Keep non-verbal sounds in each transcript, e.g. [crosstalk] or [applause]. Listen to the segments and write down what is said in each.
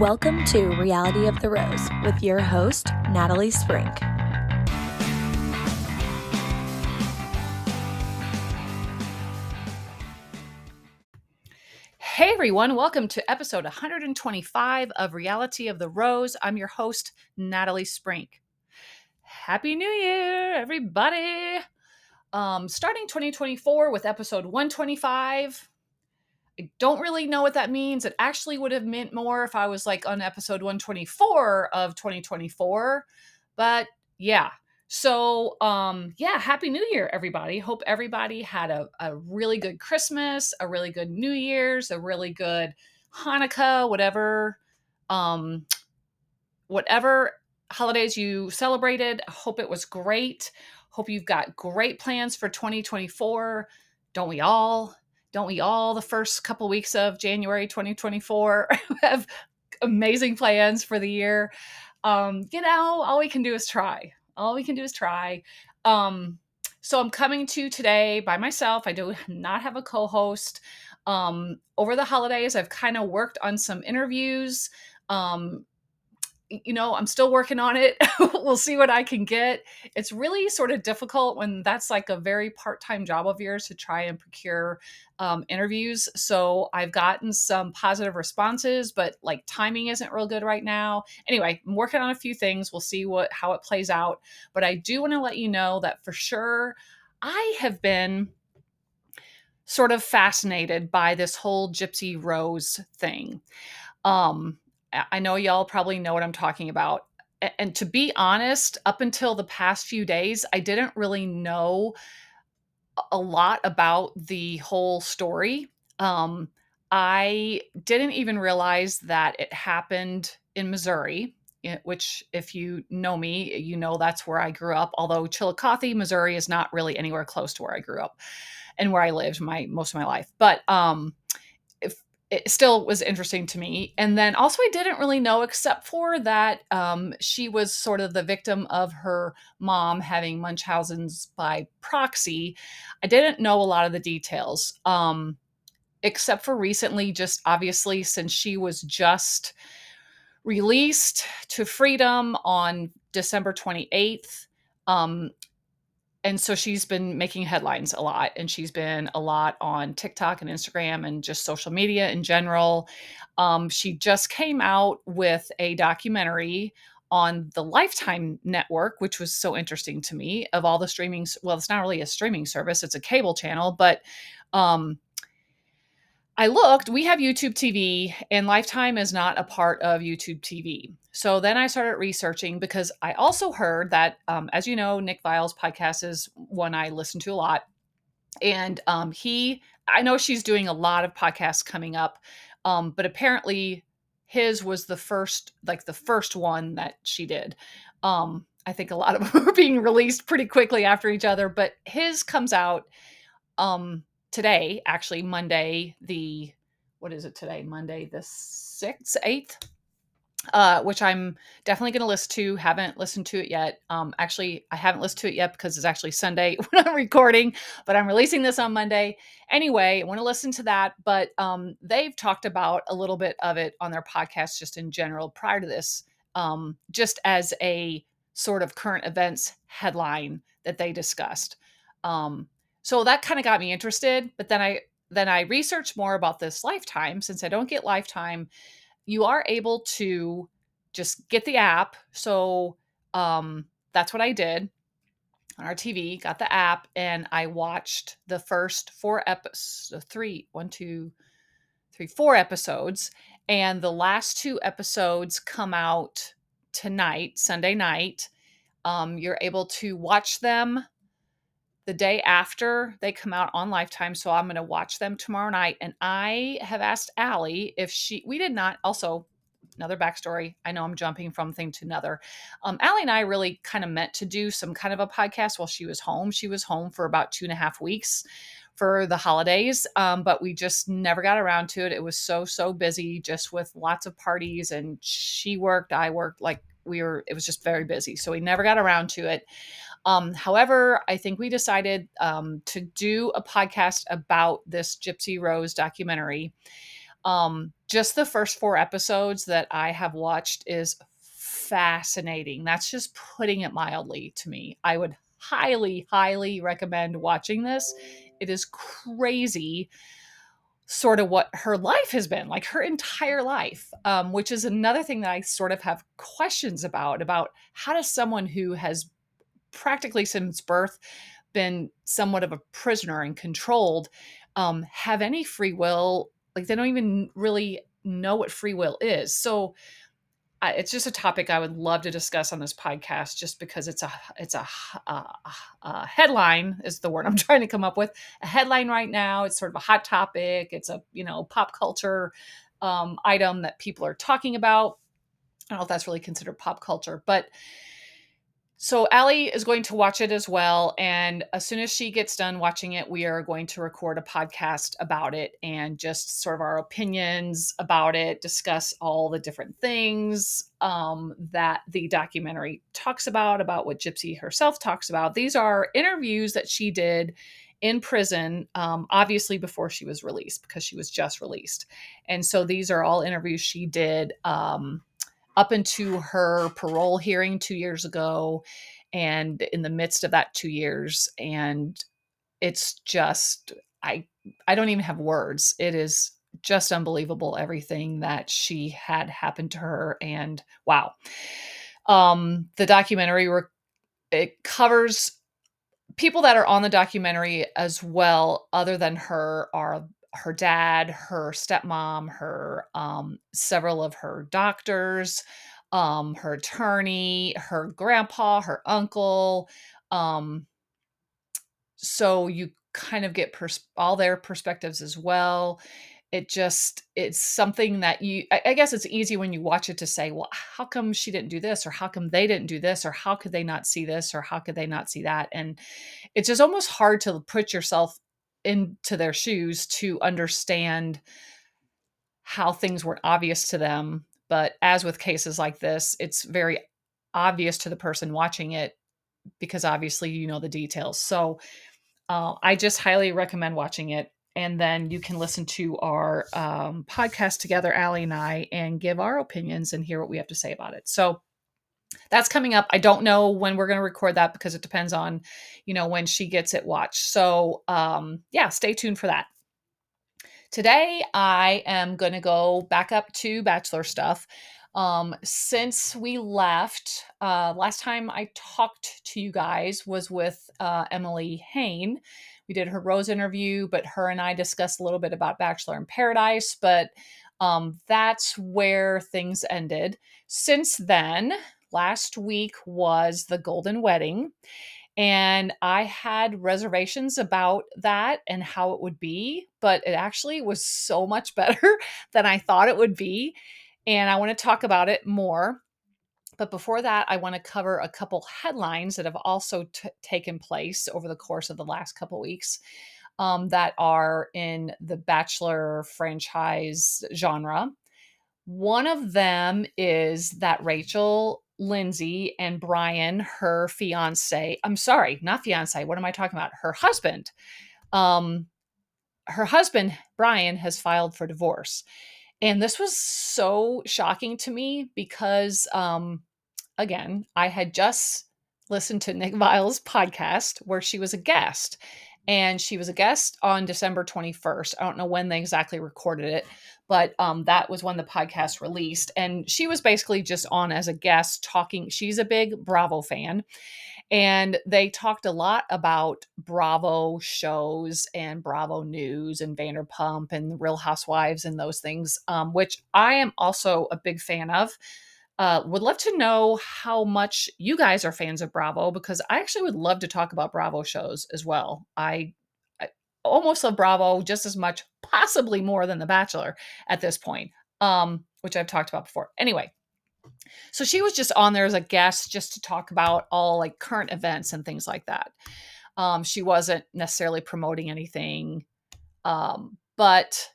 Welcome to Reality of the Rose with your host, Natalie Sprink. Hey everyone, welcome to episode 125 of Reality of the Rose. I'm your host, Natalie Sprink. Happy New Year, everybody! Um, starting 2024 with episode 125. I don't really know what that means. It actually would have meant more if I was like on episode 124 of 2024. But yeah. So um yeah, happy new year everybody. Hope everybody had a, a really good Christmas, a really good New Year's, a really good Hanukkah, whatever um whatever holidays you celebrated. Hope it was great. Hope you've got great plans for 2024. Don't we all? Don't we all the first couple weeks of January 2024 [laughs] have amazing plans for the year? Um, you know, all we can do is try. All we can do is try. Um, so I'm coming to today by myself. I do not have a co-host. Um, over the holidays, I've kind of worked on some interviews. Um, you know, I'm still working on it. [laughs] we'll see what I can get. It's really sort of difficult when that's like a very part time job of yours to try and procure um, interviews. So I've gotten some positive responses, but like timing isn't real good right now. Anyway, I'm working on a few things. We'll see what how it plays out. But I do want to let you know that for sure, I have been sort of fascinated by this whole Gypsy Rose thing. Um, I know y'all probably know what I'm talking about. And to be honest, up until the past few days, I didn't really know a lot about the whole story. Um, I didn't even realize that it happened in Missouri, eh, which, if you know me, you know that's where I grew up. Although Chillicothe, Missouri, is not really anywhere close to where I grew up and where I lived my most of my life. But um, it still was interesting to me. And then also, I didn't really know, except for that um, she was sort of the victim of her mom having Munchausen's by proxy. I didn't know a lot of the details, um, except for recently, just obviously, since she was just released to freedom on December 28th. Um, and so she's been making headlines a lot and she's been a lot on tiktok and instagram and just social media in general. Um, she just came out with a documentary on the lifetime network which was so interesting to me of all the streaming well it's not really a streaming service it's a cable channel but um, I looked, we have YouTube TV, and Lifetime is not a part of YouTube TV. So then I started researching because I also heard that, um, as you know, Nick Viall's podcast is one I listen to a lot. And um, he, I know she's doing a lot of podcasts coming up, um, but apparently his was the first, like the first one that she did. Um, I think a lot of [laughs] them are being released pretty quickly after each other, but his comes out um today, actually Monday, the what is it today? Monday the sixth, eighth, uh, which I'm definitely going to listen to. Haven't listened to it yet. Um, actually, I haven't listened to it yet because it's actually Sunday [laughs] when I'm recording, but I'm releasing this on Monday. Anyway, I want to listen to that. But um, they've talked about a little bit of it on their podcast just in general prior to this, um, just as a sort of current events headline that they discussed. Um, so that kind of got me interested but then i then i researched more about this lifetime since i don't get lifetime you are able to just get the app so um that's what i did on our tv got the app and i watched the first four episodes three one two three four episodes and the last two episodes come out tonight sunday night um, you're able to watch them the day after they come out on Lifetime. So I'm going to watch them tomorrow night. And I have asked Allie if she, we did not, also, another backstory. I know I'm jumping from thing to another. Um, Allie and I really kind of meant to do some kind of a podcast while she was home. She was home for about two and a half weeks for the holidays, um, but we just never got around to it. It was so, so busy just with lots of parties and she worked, I worked like we were, it was just very busy. So we never got around to it. Um, however, I think we decided um, to do a podcast about this Gypsy Rose documentary. Um, just the first four episodes that I have watched is fascinating. That's just putting it mildly to me. I would highly, highly recommend watching this. It is crazy sort of what her life has been like her entire life um, which is another thing that i sort of have questions about about how does someone who has practically since birth been somewhat of a prisoner and controlled um, have any free will like they don't even really know what free will is so I, it's just a topic I would love to discuss on this podcast, just because it's a it's a, a, a, headline is the word I'm [laughs] trying to come up with. A headline right now. It's sort of a hot topic. It's a you know pop culture um, item that people are talking about. I don't know if that's really considered pop culture, but so Allie is going to watch it as well. And as soon as she gets done watching it, we are going to record a podcast about it and just sort of our opinions about it, discuss all the different things um, that the documentary talks about, about what Gypsy herself talks about. These are interviews that she did in prison, um, obviously before she was released, because she was just released. And so these are all interviews she did. Um, up into her parole hearing two years ago and in the midst of that two years and it's just i i don't even have words. It is just unbelievable everything that she had happened to her and wow. Um the documentary it covers people that are on the documentary as well other than her are her dad, her stepmom, her um, several of her doctors, um, her attorney, her grandpa, her uncle. Um, so you kind of get pers- all their perspectives as well. It just it's something that you I, I guess it's easy when you watch it to say, well, how come she didn't do this, or how come they didn't do this, or how could they not see this, or how could they not see that? And it's just almost hard to put yourself into their shoes to understand how things weren't obvious to them. But as with cases like this, it's very obvious to the person watching it because obviously you know the details. So uh, I just highly recommend watching it. And then you can listen to our um, podcast together, Allie and I, and give our opinions and hear what we have to say about it. So that's coming up. I don't know when we're going to record that because it depends on, you know, when she gets it watched. So, um, yeah, stay tuned for that. Today, I am going to go back up to Bachelor stuff. Um, since we left, uh, last time I talked to you guys was with uh, Emily Hain. We did her Rose interview, but her and I discussed a little bit about Bachelor in Paradise, but um, that's where things ended. Since then, last week was the Golden Wedding. And I had reservations about that and how it would be, but it actually was so much [laughs] better than I thought it would be. And I want to talk about it more. But before that, I want to cover a couple headlines that have also t- taken place over the course of the last couple weeks um, that are in the Bachelor franchise genre. One of them is that Rachel Lindsay and Bryan, her fiance, I'm sorry, not fiance, what am I talking about? Her husband. Um, her husband, Bryan, has filed for divorce. And this was so shocking to me because, um, again, I had just listened to Nick Viall's podcast where she was a guest. And she was a guest on December 21st. I don't know when they exactly recorded it, but um, that was when the podcast released. And she was basically just on as a guest talking. She's a big Bravo fan. And they talked a lot about Bravo shows and Bravo News and Vanderpump and Real Housewives and those things, um, which I am also a big fan of. Uh, would love to know how much you guys are fans of Bravo because I actually would love to talk about Bravo shows as well. I almost love Bravo just as much, possibly more than The Bachelor at this point, um, which I've talked about before. Anyway, so she was just on there as a guest just to talk about all like current events and things like that. Um, she wasn't necessarily promoting anything, um, but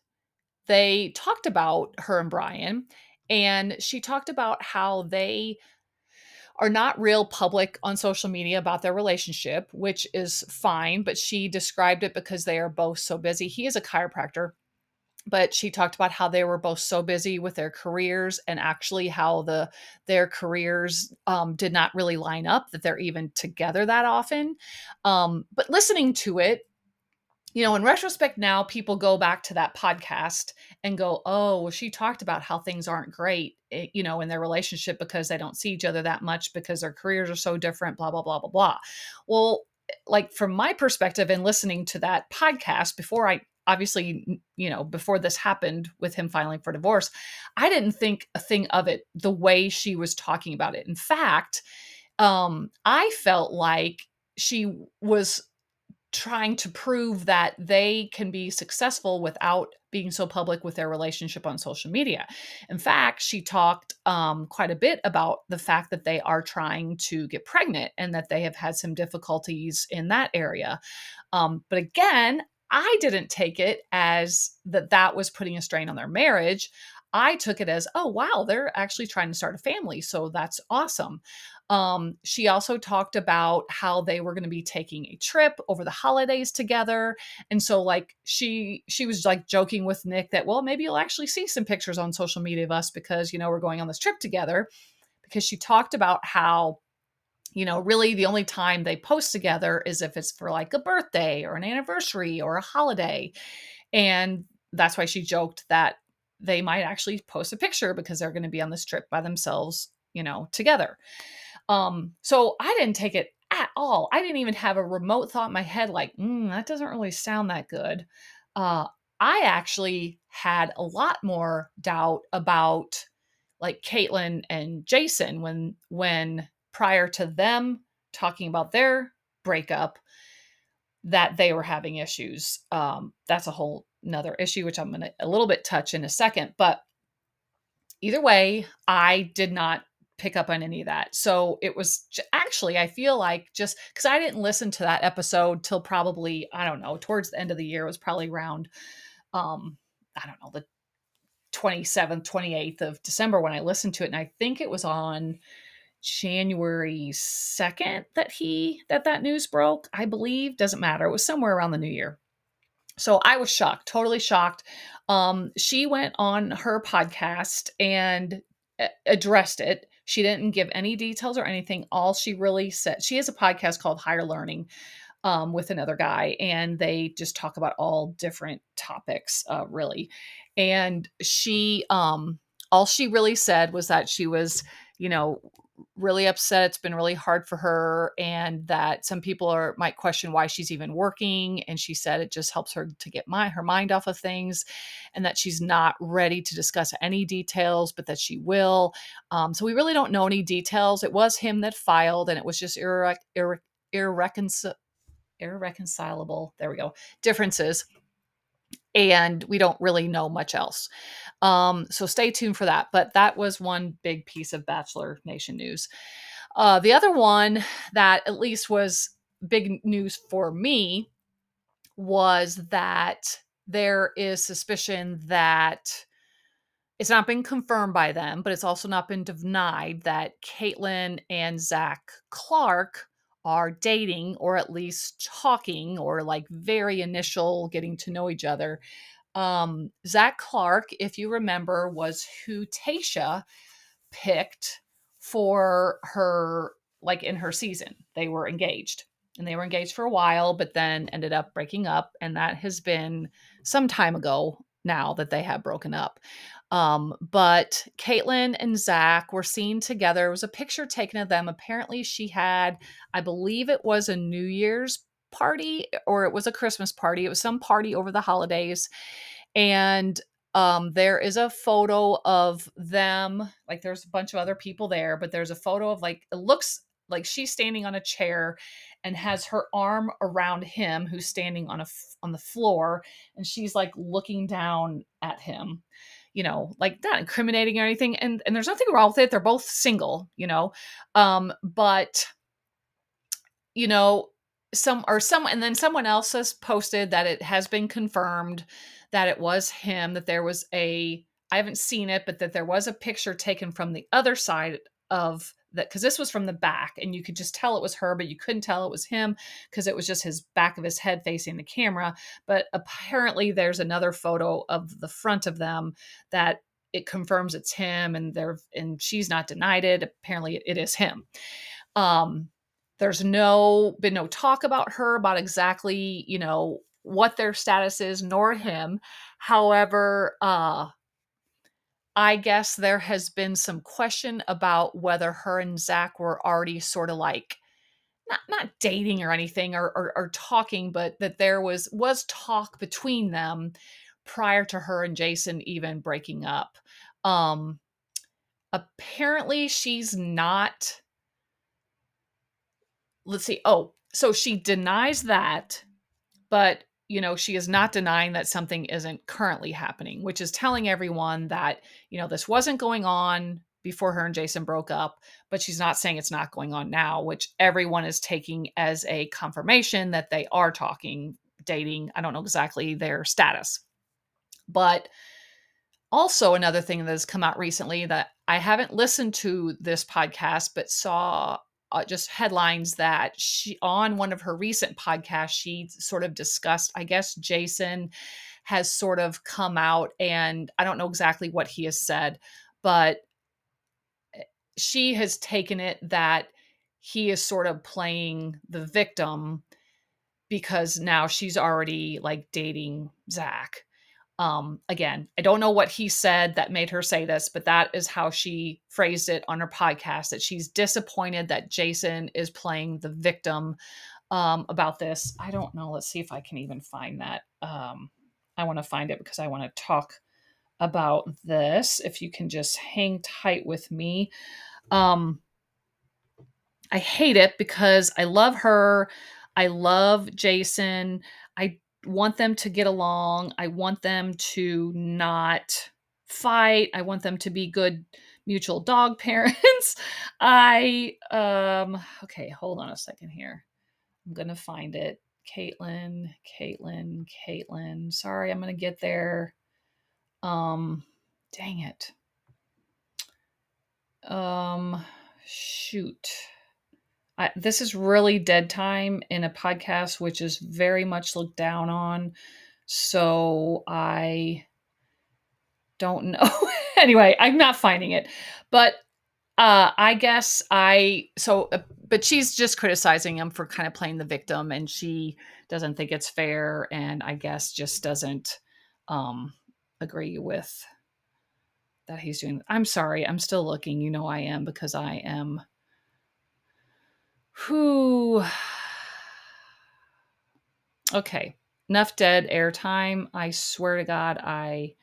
they talked about her and Bryan, and she talked about how they are not real public on social media about their relationship, which is fine, but she described it because they are both so busy. He is a chiropractor but she talked about how they were both so busy with their careers and actually how the their careers um, did not really line up that they're even together that often um, but listening to it you know in retrospect now people go back to that podcast and go oh well she talked about how things aren't great eh, you know in their relationship because they don't see each other that much because their careers are so different blah blah blah blah blah. Well like from my perspective and listening to that podcast before I obviously you know before this happened with him filing for divorce i didn't think a thing of it the way she was talking about it. In fact um i felt like she was trying to prove that they can be successful without being so public with their relationship on social media. In fact, she talked um, quite a bit about the fact that they are trying to get pregnant and that they have had some difficulties in that area. Um, but again, I didn't take it as that that was putting a strain on their marriage. I took it as, oh, wow, they're actually trying to start a family. So that's awesome. Um, she also talked about how they were going to be taking a trip over the holidays together. And so like she she was like joking with Nick that, well, maybe you'll actually see some pictures on social media of us because, you know, we're going on this trip together. Because she talked about how you know, really the only time they post together is if it's for like a birthday or an anniversary or a holiday. And that's why she joked that they might actually post a picture because they're going to be on this trip by themselves, you know, together. Um, so I didn't take it at all. I didn't even have a remote thought in my head like, mm, that doesn't really sound that good. Uh, I actually had a lot more doubt about like Kaitlyn and Jason when when prior to them talking about their breakup that they were having issues. Um, that's a whole another issue, which I'm going to a little bit touch in a second. But either way, I did not pick up on any of that. So it was actually, I feel like just because I didn't listen to that episode till probably, I don't know, towards the end of the year, it was probably around, um, I don't know, the 27th, 28th of December when I listened to it. And I think it was on January 2nd that he, that that news broke, I believe. Doesn't matter. It was somewhere around the new year. So I was shocked, totally shocked. Um, she went on her podcast and addressed it she didn't give any details or anything. All she really said, she has a podcast called Higher Learning um, with another guy, and they just talk about all different topics, uh, really. And she, um, all she really said was that she was, you know, really upset. It's been really hard for her, and that some people are might question why she's even working. And she said it just helps her to get my her mind off of things, and that she's not ready to discuss any details, but that she will. Um, so we really don't know any details. It was him that filed, and it was just irre- irre- irreconcil- irreconcilable. There we go. Differences and we don't really know much else. Um, so stay tuned for that. But that was one big piece of Bachelor Nation news. Uh, the other one that at least was big news for me was that there is suspicion that it's not been confirmed by them, but it's also not been denied that Kaitlyn and Zac Clark are dating or at least talking or like very initial getting to know each other. Um, Zac Clark, if you remember, was who Tayshia picked for her, like in her season. They were engaged and they were engaged for a while, but then ended up breaking up. And that has been some time ago now that they have broken up. Um, but Kaitlyn and Zac were seen together. It was a picture taken of them. Apparently, she had, I believe it was a New Year's party or it was a Christmas party. It was some party over the holidays. And um, there is a photo of them. Like there's a bunch of other people there, but there's a photo of like, it looks like she's standing on a chair and has her arm around him who's standing on a on the floor and she's like looking down at him you know, like not incriminating or anything. And and there's nothing wrong with it. They're both single, you know. Um, but you know, some or some and then someone else has posted that it has been confirmed that it was him, that there was a I haven't seen it, but that there was a picture taken from the other side of that because this was from the back and you could just tell it was her, but you couldn't tell it was him because it was just his back of his head facing the camera. But apparently, there's another photo of the front of them that it confirms it's him, and they're and she's not denied it. Apparently, it is him. Um, there's no been no talk about her about exactly you know what their status is, nor him. However, uh, I guess there has been some question about whether her and Zac were already sort of like not not dating or anything or, or, or talking, but that there was was talk between them prior to her and Jason even breaking up. Um, apparently, she's not. Let's see. Oh, so she denies that, but you know, she is not denying that something isn't currently happening, which is telling everyone that, you know, this wasn't going on before her and Jason broke up, but she's not saying it's not going on now, which everyone is taking as a confirmation that they are talking, dating. I don't know exactly their status. But also, another thing that has come out recently that I haven't listened to this podcast, but saw uh, just headlines that she on one of her recent podcasts she sort of discussed i guess jason has sort of come out and i don't know exactly what he has said but eh, she has taken it that he is sort of playing the victim because now she's already like dating zac um, again, I don't know what he said that made her say this, but that is how she phrased it on her podcast that she's disappointed that Jason is playing the victim um, about this. I don't know. Let's see if I can even find that. Um, I want to find it because I want to talk about this. If you can just hang tight with me. Um, I hate it because I love her. I love Jason. I want them to get along. I want them to not fight. I want them to be good mutual dog [laughs] parents. I um okay, hold on a second here. I'm gonna find it. Kaitlyn, Kaitlyn, Kaitlyn. Sorry, I'm gonna get there. Um, dang it. Um, shoot. I, this is really dead time in a podcast, which is very much looked down on. So I don't know. [laughs] anyway, I'm not finding it, but uh, I guess I so. Uh, but she's just criticizing him for kind of playing the victim, and she doesn't think it's fair, and I guess just doesn't um, agree with that he's doing. I'm sorry, I'm still looking. You know I am because I am who okay enough dead airtime. I swear to god i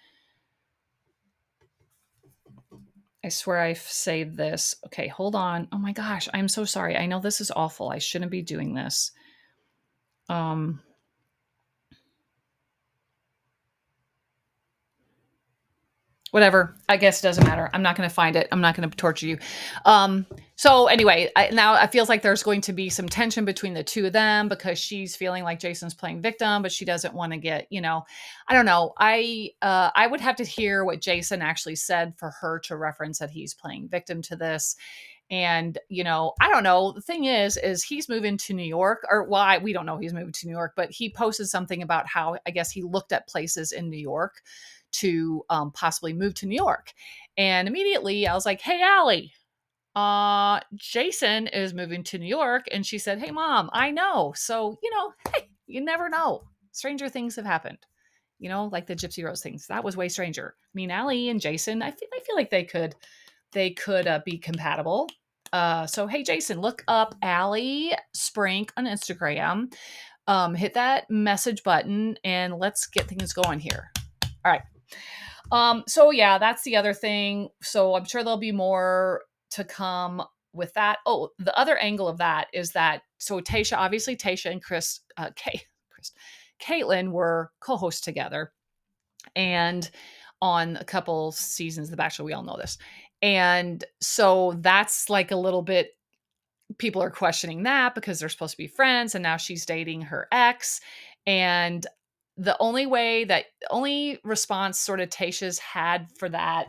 i swear i've saved this. Okay hold on. Oh my gosh i'm so sorry. I know this is awful. I shouldn't be doing this. Um whatever i guess it doesn't matter. I'm not going to find it. I'm not going to torture you. Um so anyway I, now it feels like there's going to be some tension between the two of them because she's feeling like jason's playing victim but she doesn't want to get you know i don't know. I uh i would have to hear what jason actually said for her to reference that he's playing victim to this. And you know i don't know. The thing is is he's moving to new york or why well, we don't know he's moving to new york but he posted something about how i guess he looked at places in new york to um, possibly move to New York. And immediately I was like, hey, Allie, uh, Jason is moving to New York. And she said, hey, mom, I know. So, you know, [laughs] hey, you never know. Stranger things have happened. You know, like the Gypsy Rose things. That was way stranger. I mean, Allie and Jason, I feel, I feel like they could, they could uh, be compatible. Uh, so, hey, Jason, look up Allie Sprink on Instagram. Um, hit that message button and let's get things going here. All right. Um, so yeah, that's the other thing. So I'm sure there'll be more to come with that. Oh, the other angle of that is that so Tayshia, obviously Tayshia and Chris, uh, Kay, [laughs] Chris, Kaitlyn were co-hosts together, and on a couple seasons of The Bachelor, we all know this, and so that's like a little bit. People are questioning that because they're supposed to be friends, and now she's dating her ex, and the only way that only response sort of Tayshia's had for that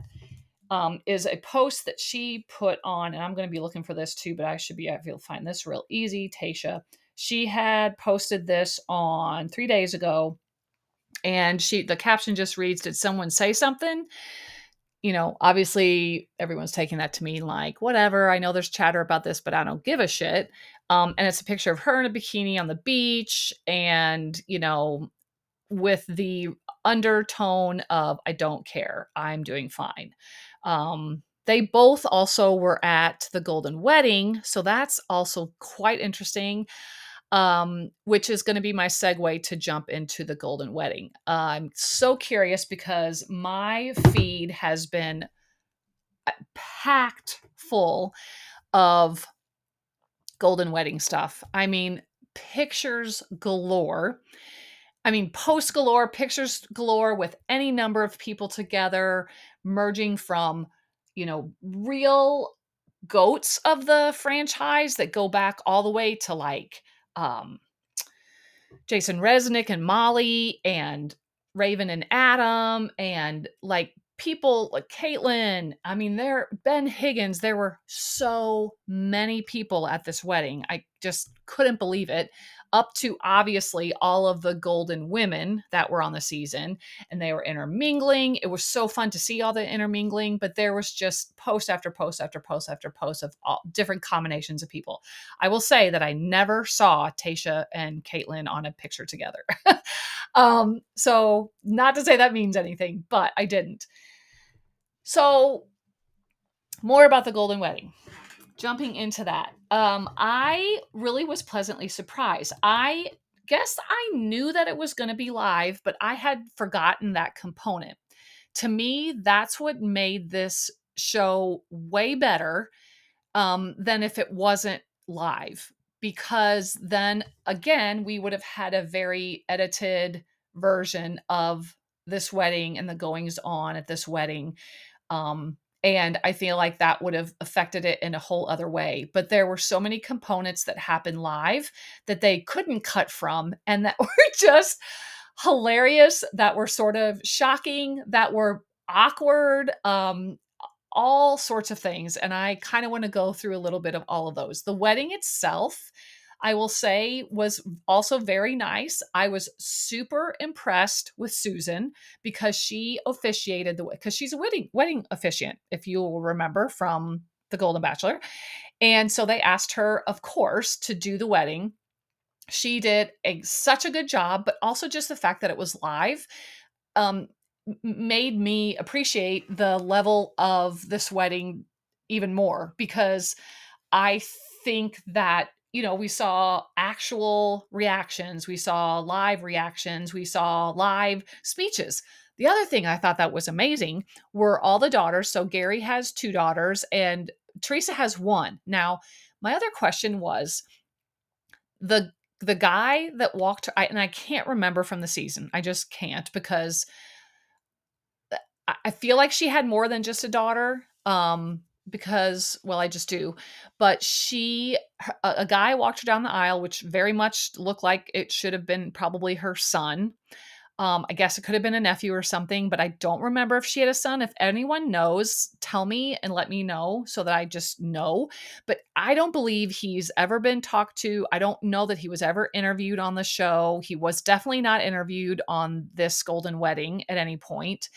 um, is a post that she put on, and I'm going to be looking for this too, but I should be able to find this real easy. Tayshia, she had posted this on three days ago, and she the caption just reads, "Did someone say something?" You know, obviously everyone's taking that to mean like whatever. I know there's chatter about this, but I don't give a shit. Um, and it's a picture of her in a bikini on the beach, and you know, with the undertone of I don't care, I'm doing fine. Um, they both also were at the Golden Wedding, so that's also quite interesting. Um, which is going to be my segue to jump into the Golden Wedding. Uh, I'm so curious because my feed has been uh, packed full of Golden Wedding stuff. I mean, pictures galore. I mean, post galore, pictures galore with any number of people together, merging from, you know, real goats of the franchise that go back all the way to like um, Jason Mesnick and Molly and Raven and Adam and like people like Kaitlyn. I mean, there Ben Higgins. There were so many people at this wedding. I just couldn't believe it up to obviously all of the golden women that were on the season and they were intermingling. It was so fun to see all the intermingling, but there was just post after post after post after post of all different combinations of people. I will say that I never saw Tayshia and Kaitlyn on a picture together. [laughs] um, so not to say that means anything, but I didn't. So more about the golden wedding jumping into that, um, I really was pleasantly surprised. I guess I knew that it was going to be live, but I had forgotten that component. To me, that's what made this show way better um, than if it wasn't live, because then again, we would have had a very edited version of this wedding and the goings on at this wedding. Um, and i feel like that would have affected it in a whole other way but there were so many components that happened live that they couldn't cut from and that [laughs] were just hilarious that were sort of shocking that were awkward um all sorts of things and i kind of want to go through a little bit of all of those. The wedding itself I will say was also very nice. I was super impressed with Susan because she officiated the because she's a wedding wedding officiant, if you will remember from the Golden Bachelor. And so they asked her, of course, to do the wedding. She did a, such a good job, but also just the fact that it was live um, made me appreciate the level of this wedding even more because I think that you know, we saw actual reactions, we saw live reactions, we saw live speeches. The other thing I thought that was amazing were all the daughters. So Gary has two daughters and Theresa has one. Now, my other question was the the guy that walked I, and I can't remember from the season. I just can't because uh, I feel like she had more than just a daughter. Um because well i just do but she a, a, guy walked her down the aisle which very much looked like it should have been probably her son. Um i guess it could have been a nephew or something but i don't remember if she had a son. If anyone knows tell me and let me know so that i just know but i don't believe he's ever been talked to. I don't know that he was ever interviewed on the show. He was definitely not interviewed on this golden wedding at any point.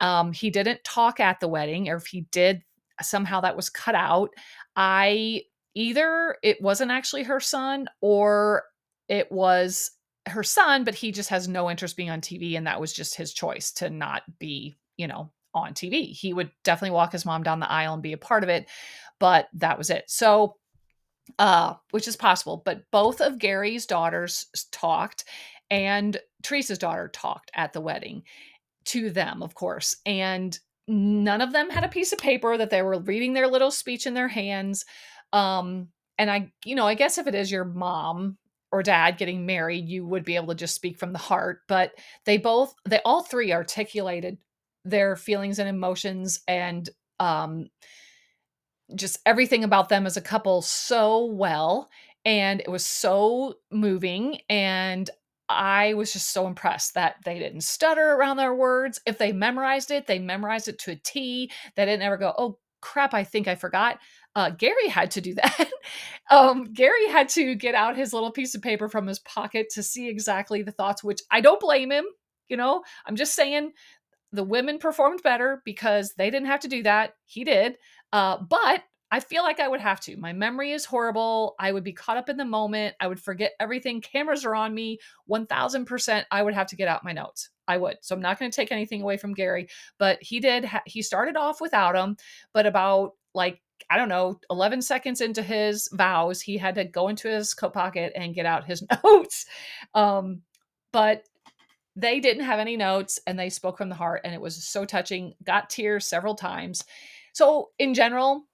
Um, he didn't talk at the wedding, or if he did, somehow that was cut out. I either it wasn't actually her son or it was her son, but he just has no interest being on TV. And that was just his choice to not be, you know, on TV. He would definitely walk his mom down the aisle and be a part of it, but that was it. So, uh, which is possible. But both of Gary's daughters talked and Theresa's daughter talked at the wedding to them, of course. And none of them had a piece of paper that they were reading their little speech in their hands. Um and i you know i guess if it is your mom or dad getting married you would be able to just speak from the heart. But they both they all three articulated their feelings and emotions and um just everything about them as a couple so well. And it was so moving. And I was just so impressed that they didn't stutter around their words. If they memorized it, they memorized it to a T. They didn't ever go, oh crap, I think I forgot. Uh, Gary had to do [laughs] that. um, Gary had to get out his little piece of paper from his pocket to see exactly the thoughts, which I don't blame him. You know, I'm just saying the women performed better because they didn't have to do that. He did. Uh, but I feel like I would have to. My memory is horrible. I would be caught up in the moment. I would forget everything. Cameras are on me. 1000% I would have to get out my notes. I would. So I'm not going to take anything away from Gary, but he did. Ha- he started off without them, but about like, I don't know, 11 seconds into his vows, he had to go into his coat pocket and get out his [laughs] notes. Um, but they didn't have any notes and they spoke from the heart and it was so touching got tears several times so in general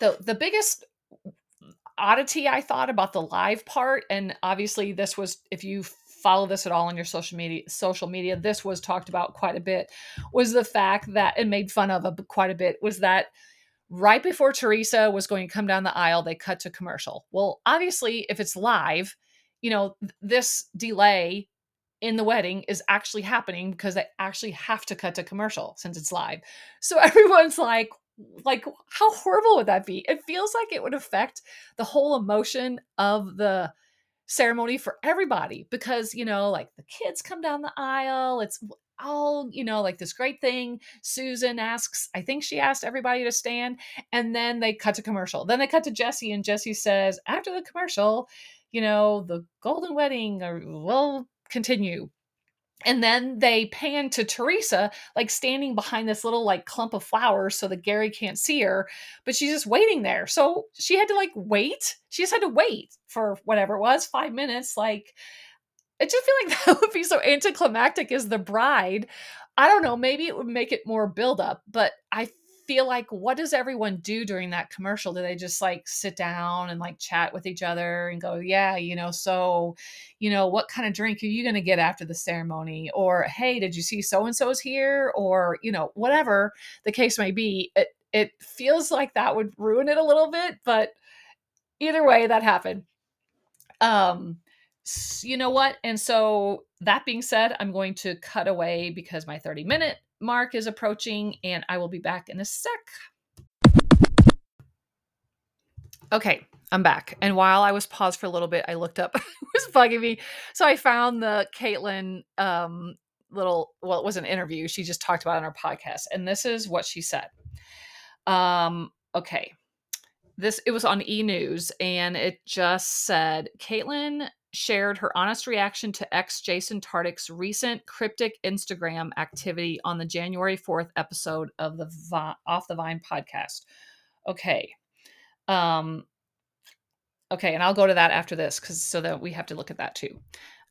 the the biggest oddity I thought about the live part, and obviously this was if you follow this at all on your social media social media, this was talked about quite a bit, was the fact that and made fun of quite a bit was that right before Theresa was going to come down the aisle, they cut to commercial. Well, obviously, if it's live, you know, this delay in the wedding is actually happening because they actually have to cut to commercial since it's live. So [laughs] everyone's like, like how horrible would that be? It feels like it would affect the whole emotion of the ceremony for everybody because you know like the kids come down the aisle it's all you know like this great thing. Susan asks i think she asked everybody to stand and then they cut to commercial. Then they cut to jesse and jesse says after the commercial you know the golden wedding uh, will continue and then they pan to Theresa, like standing behind this little like clump of flowers so that Gary can't see her, but she's just waiting there. So she had to like wait. She just had to wait for whatever it was, five minutes. Like, I just feel like [laughs] that would be so anticlimactic as the bride. I don't know, maybe it would make it more build up, but I feel like what does everyone do during that commercial? Do they just like sit down and like chat with each other and go, yeah, you know, so, you know, what kind of drink are you going to get after the ceremony? Or, hey, did you see so and so's here? Or, you know, whatever the case may be. It, it feels like that would ruin it a little bit, but either way, that happened. Um, you know what? And so that being said, I'm going to cut away because my 30 minute mark is approaching and I will be back in a sec. Okay, I'm back. And while I was paused for a little bit, I looked up, [laughs] it was bugging me. So I found the Kaitlyn um, little, well, it was an interview she just talked about on her podcast. And this is what she said. Um, okay. This, it was on E News and it just said Kaitlyn shared her honest reaction to ex Jason Tartick's recent cryptic Instagram activity on the January 4th episode of the Vi- Off the Vine podcast. Okay. Um okay, and I'll go to that after this cuz so that we have to look at that too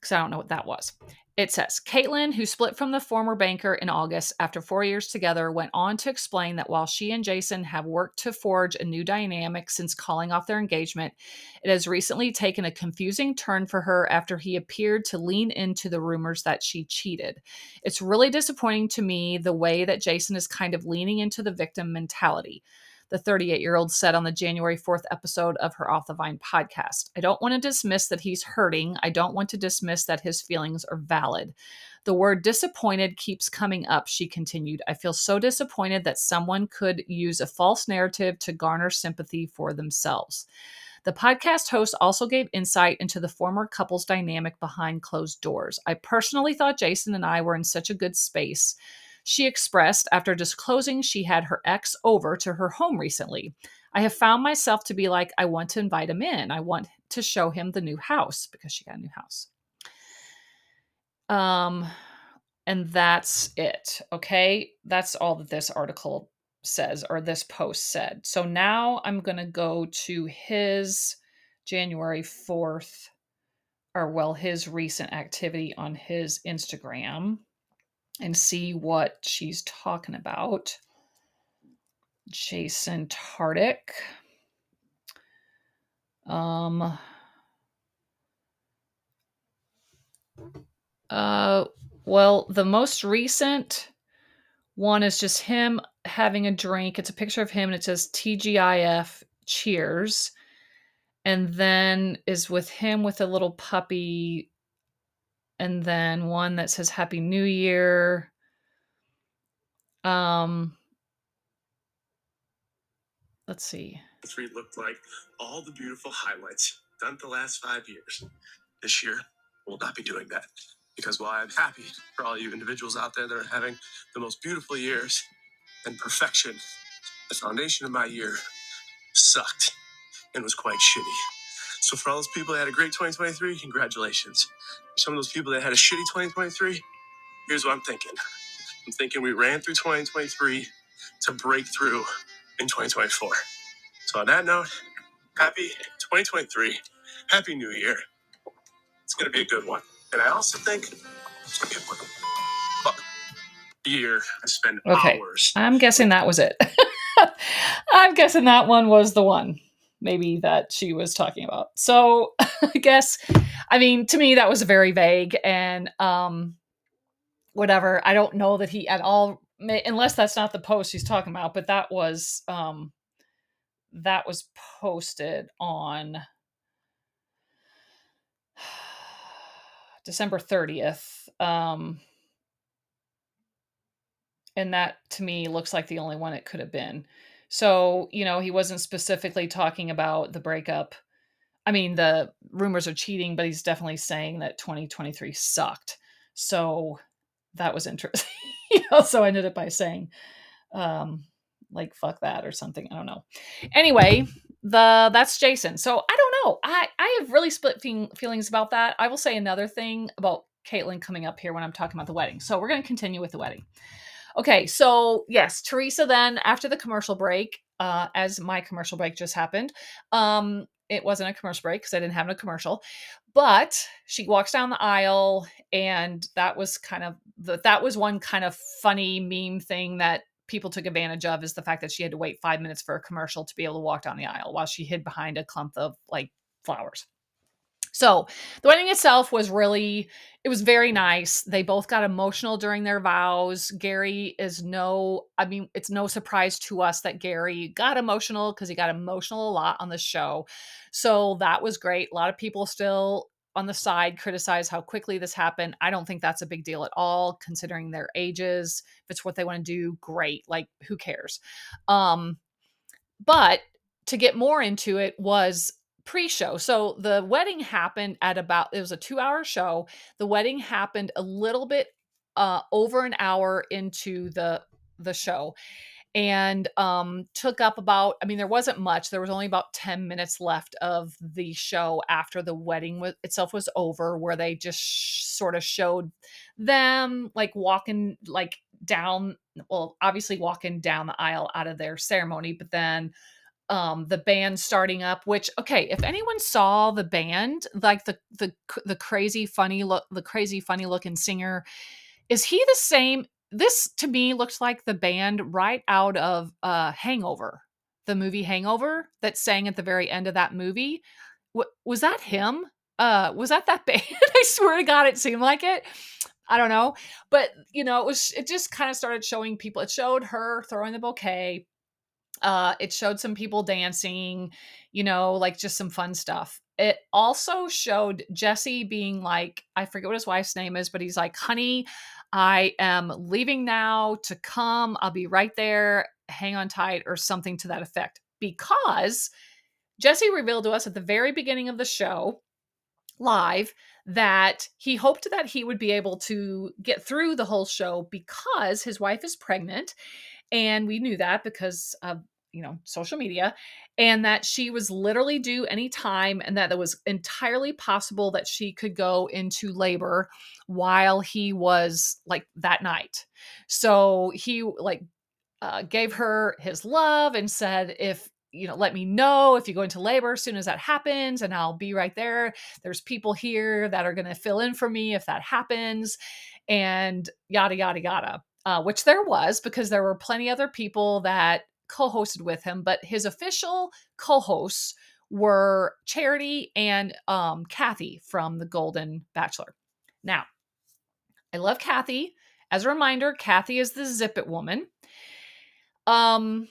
cuz I don't know what that was. It says Kaitlyn, who split from the former banker in August after four years together, went on to explain that while she and Jason have worked to forge a new dynamic since calling off their engagement, it has recently taken a confusing turn for her after he appeared to lean into the rumors that she cheated. It's really disappointing to me the way that Jason is kind of leaning into the victim mentality the 38 year old said on the January 4th episode of her Off the Vine podcast. I don't want to dismiss that he's hurting. I don't want to dismiss that his feelings are valid. The word disappointed keeps coming up, she continued. I feel so disappointed that someone could use a false narrative to garner sympathy for themselves. The podcast host also gave insight into the former couple's dynamic behind closed doors. I personally thought Jason and I were in such a good space. She expressed after disclosing she had her ex over to her home recently. I have found myself to be like, I want to invite him in. I want to show him the new house because she got a new house. Um, and that's it. Okay. That's all that this article says or this post said. So now I'm going to go to his January 4th, or well, his recent activity on his Instagram and see what she's talking about. Jason Tartick. Um, uh, well, the most recent one is just him having a drink. It's a picture of him and it says TGIF cheers. And then is with him with a little puppy and then one that says Happy New Year. Um, let's see. Three looked like all the beautiful highlights done the last five years. This year, we'll not be doing that. Because while I'm happy for all you individuals out there that are having the most beautiful years and perfection, the foundation of my year sucked and was quite shitty. So for all those people that had a great 2023, congratulations. For some of those people that had a shitty 2023, here's what I'm thinking. I'm thinking we ran through 2023 to break through in 2024. So on that note, happy 2023, happy New Year. It's gonna be a good one, and I also think it's gonna be a good fuck year. I spend Okay. hours. I'm guessing that was it. [laughs] I'm guessing that one was the one, maybe that she was talking about. So [laughs] I guess, I mean, to me, that was very vague and um, whatever. I don't know that he at all, unless that's not the post he's talking about, but that was um, that was posted on [sighs] December 30th. Um, and that to me looks like the only one it could have been. So, you know, he wasn't specifically talking about the breakup. I mean, the rumors are cheating, but he's definitely saying that 2023 sucked. So that was interesting. [laughs] you know, so I ended it by saying, um, like fuck that or something. I don't know. Anyway, the that's Jason. So I don't know. I I have really split feel- feelings about that. I will say another thing about Kaitlyn coming up here when I'm talking about the wedding. So we're going to continue with the wedding. Okay, so yes, Theresa then after the commercial break, uh, as my commercial break just happened, um, it wasn't a commercial break because I didn't have a commercial, but she walks down the aisle, and that was kind of the, that was one kind of funny meme thing that people took advantage of is the fact that she had to wait five minutes for a commercial to be able to walk down the aisle while she hid behind a clump of like flowers. So the wedding itself was really, it was very nice. They both got emotional during their vows. Gary is no, I mean, it's no surprise to us that Gary got emotional because he got emotional a lot on the show. So that was great. A lot of people still on the side criticize how quickly this happened. I don't think that's a big deal at all, considering their ages. If it's what they want to do, great. Like, who cares? Um, but to get more into it was pre-show. So the wedding happened at about it was a 2-hour show. The wedding happened a little bit uh over an hour into the the show and um took up about I mean there wasn't much. There was only about 10 minutes left of the show after the wedding was, itself was over where they just sh- sort of showed them like walking like down well obviously walking down the aisle out of their ceremony but then um the band starting up which okay if anyone saw the band like the the the crazy funny look the crazy funny looking singer is he the same? This to me looks like the band right out of uh hangover the movie hangover that sang at the very end of that movie. Wa- was that him? Uh was that that [laughs] band? I swear to god it seemed like it. I don't know. But you know it was it just kind of started showing people it showed her throwing the bouquet uh, it showed some people dancing, you know, like just some fun stuff. It also showed Jesse being like, I forget what his wife's name is, but he's like, honey, I am leaving now to come. I'll be right there. Hang on tight, or something to that effect. Because Jesse revealed to us at the very beginning of the show, live, that he hoped that he would be able to get through the whole show because his wife is pregnant. And we knew that because of you know social media and that she was literally due any time and that it was entirely possible that she could go into labor while he was like that night. So he like uh, gave her his love and said if you know let me know if you go into labor as soon as that happens and i'll be right there. There's people here that are going to fill in for me if that happens and yada yada yada uh, which there was because there were plenty other people that co-hosted with him, but his official co-hosts were Charity and um, Kathy from The Golden Bachelor. Now, I love Kathy. As a reminder, Kathy is the Zip It woman. Um,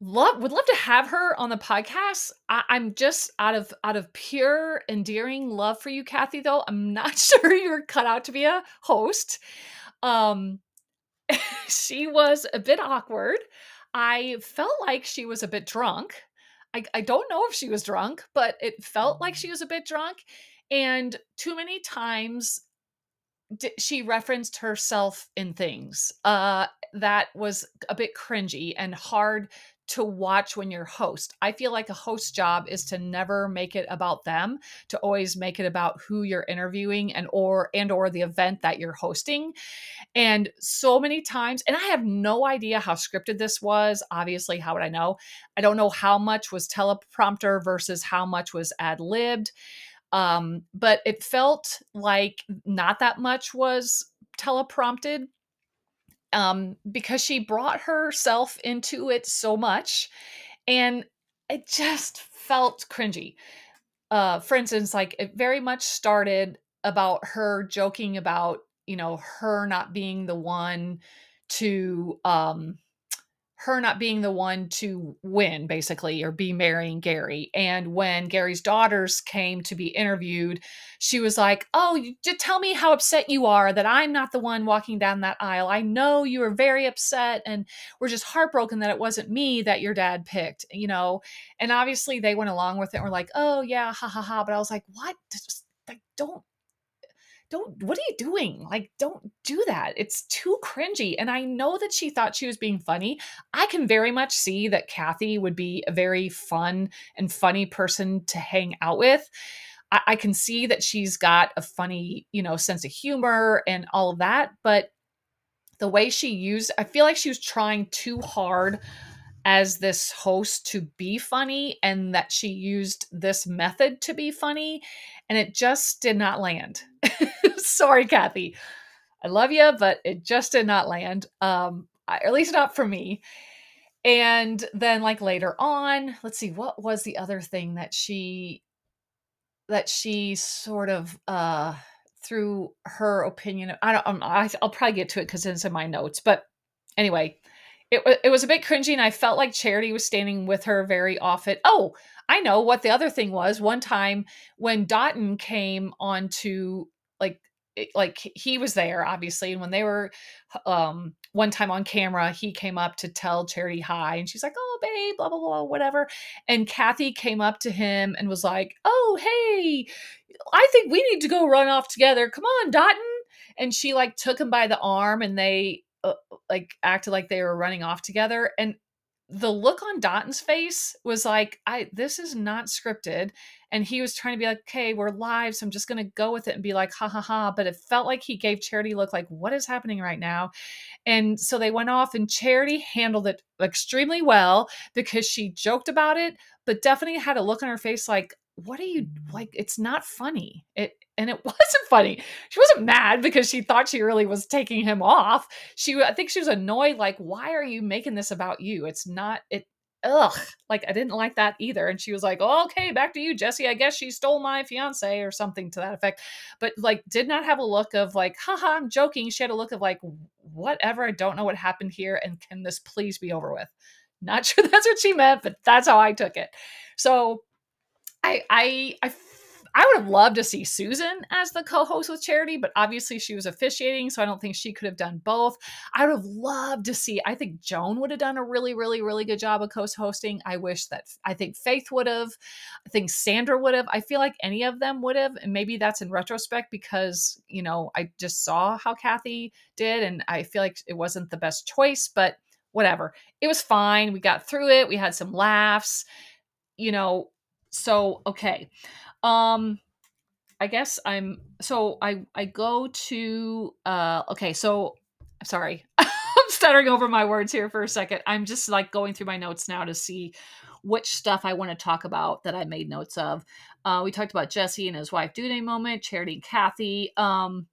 love would love to have her on the podcast. I, I'm just out of out of pure endearing love for you, Kathy. Though I'm not [laughs] sure you're cut out to be a host. Um, [laughs] she was a bit awkward. I felt like she was a bit drunk. I, I don't know if she was drunk, but it felt like she was a bit drunk. And too many times she referenced herself in things uh, that was a bit cringy and hard to watch when you're host. I feel like a host job is to never make it about them, to always make it about who you're interviewing and or and or the event that you're hosting. And so many times and I have no idea how scripted this was. Obviously, how would I know? I don't know how much was teleprompter versus how much was ad-libbed. Um, but it felt like not that much was teleprompted um, because she brought herself into it so much and it just felt cringy. Uh, for instance, like it very much started about her joking about, you know, her not being the one to um her not being the one to win, basically, or be marrying Gary. And when Gary's daughters came to be interviewed, she was like, Oh, just tell me how upset you are that I'm not the one walking down that aisle. I know you are very upset and we're just heartbroken that it wasn't me that your dad picked, you know? And obviously they went along with it and were like, Oh, yeah, ha ha ha. But I was like, What? Just, like, don't don't what are you doing? Like don't do that. It's too cringy. And i know that she thought she was being funny. I can very much see that kathy would be a very fun and funny person to hang out with. I, I can see that she's got a funny you know sense of humor and all of that but the way she used i feel like she was trying too hard as this host to be funny and that she used this method to be funny and it just did not land [laughs] Sorry, Kathy. I love you, but it just did not land. Um, at least not for me. And then like later on, let's see, what was the other thing that she that she sort of uh through her opinion i don't um, I, i'll probably get to it because it's in my notes but anyway it, it was a bit cringy and i felt like charity was standing with her very often. Oh i know what the other thing was. One time when dotun came on to like like he was there obviously and when they were um one time on camera he came up to tell charity hi and she's like oh babe blah blah blah whatever. And kathy came up to him and was like oh hey i think we need to go run off together. Come on dotun and she like took him by the arm and they uh, like acted like they were running off together and the look on Dotun's face was like, I this is not scripted. And he was trying to be like, okay, we're live, so I'm just gonna go with it and be like, ha ha ha. But it felt like he gave Charity look like, what is happening right now? And so they went off, and Charity handled it extremely well because she joked about it, but definitely had a look on her face like, what are you like? It's not funny. It and it [laughs] wasn't funny. She wasn't mad because she thought she really was taking him off. She I think she was annoyed like why are you making this about you? It's not it ugh like I didn't like that either and she was like oh, okay back to you Jesse I guess she stole my fiance or something to that effect but like did not have a look of like haha I'm joking she had a look of like whatever I don't know what happened here and can this please be over with not [laughs] sure that's what she meant but that's how I took it so I I I I would have loved to see Susan as the co-host with Charity, but obviously she was officiating, so I don't think she could have done both. I would have loved to see. I think Joan would have done a really, really, really good job of co-hosting. I wish that I think Faith would have. I think Sandra would have. I feel like any of them would have, and maybe that's in retrospect because you know I just saw how Kathy did, and I feel like it wasn't the best choice, but whatever. It was fine. We got through it. We had some laughs. You know, so okay um i guess i'm so i i go to uh okay so i'm sorry [laughs] i'm stuttering over my words here for a second. I'm just like going through my notes now to see which stuff i want to talk about that i made notes of. Uh we talked about jesse and his wife due day moment charity and kathy um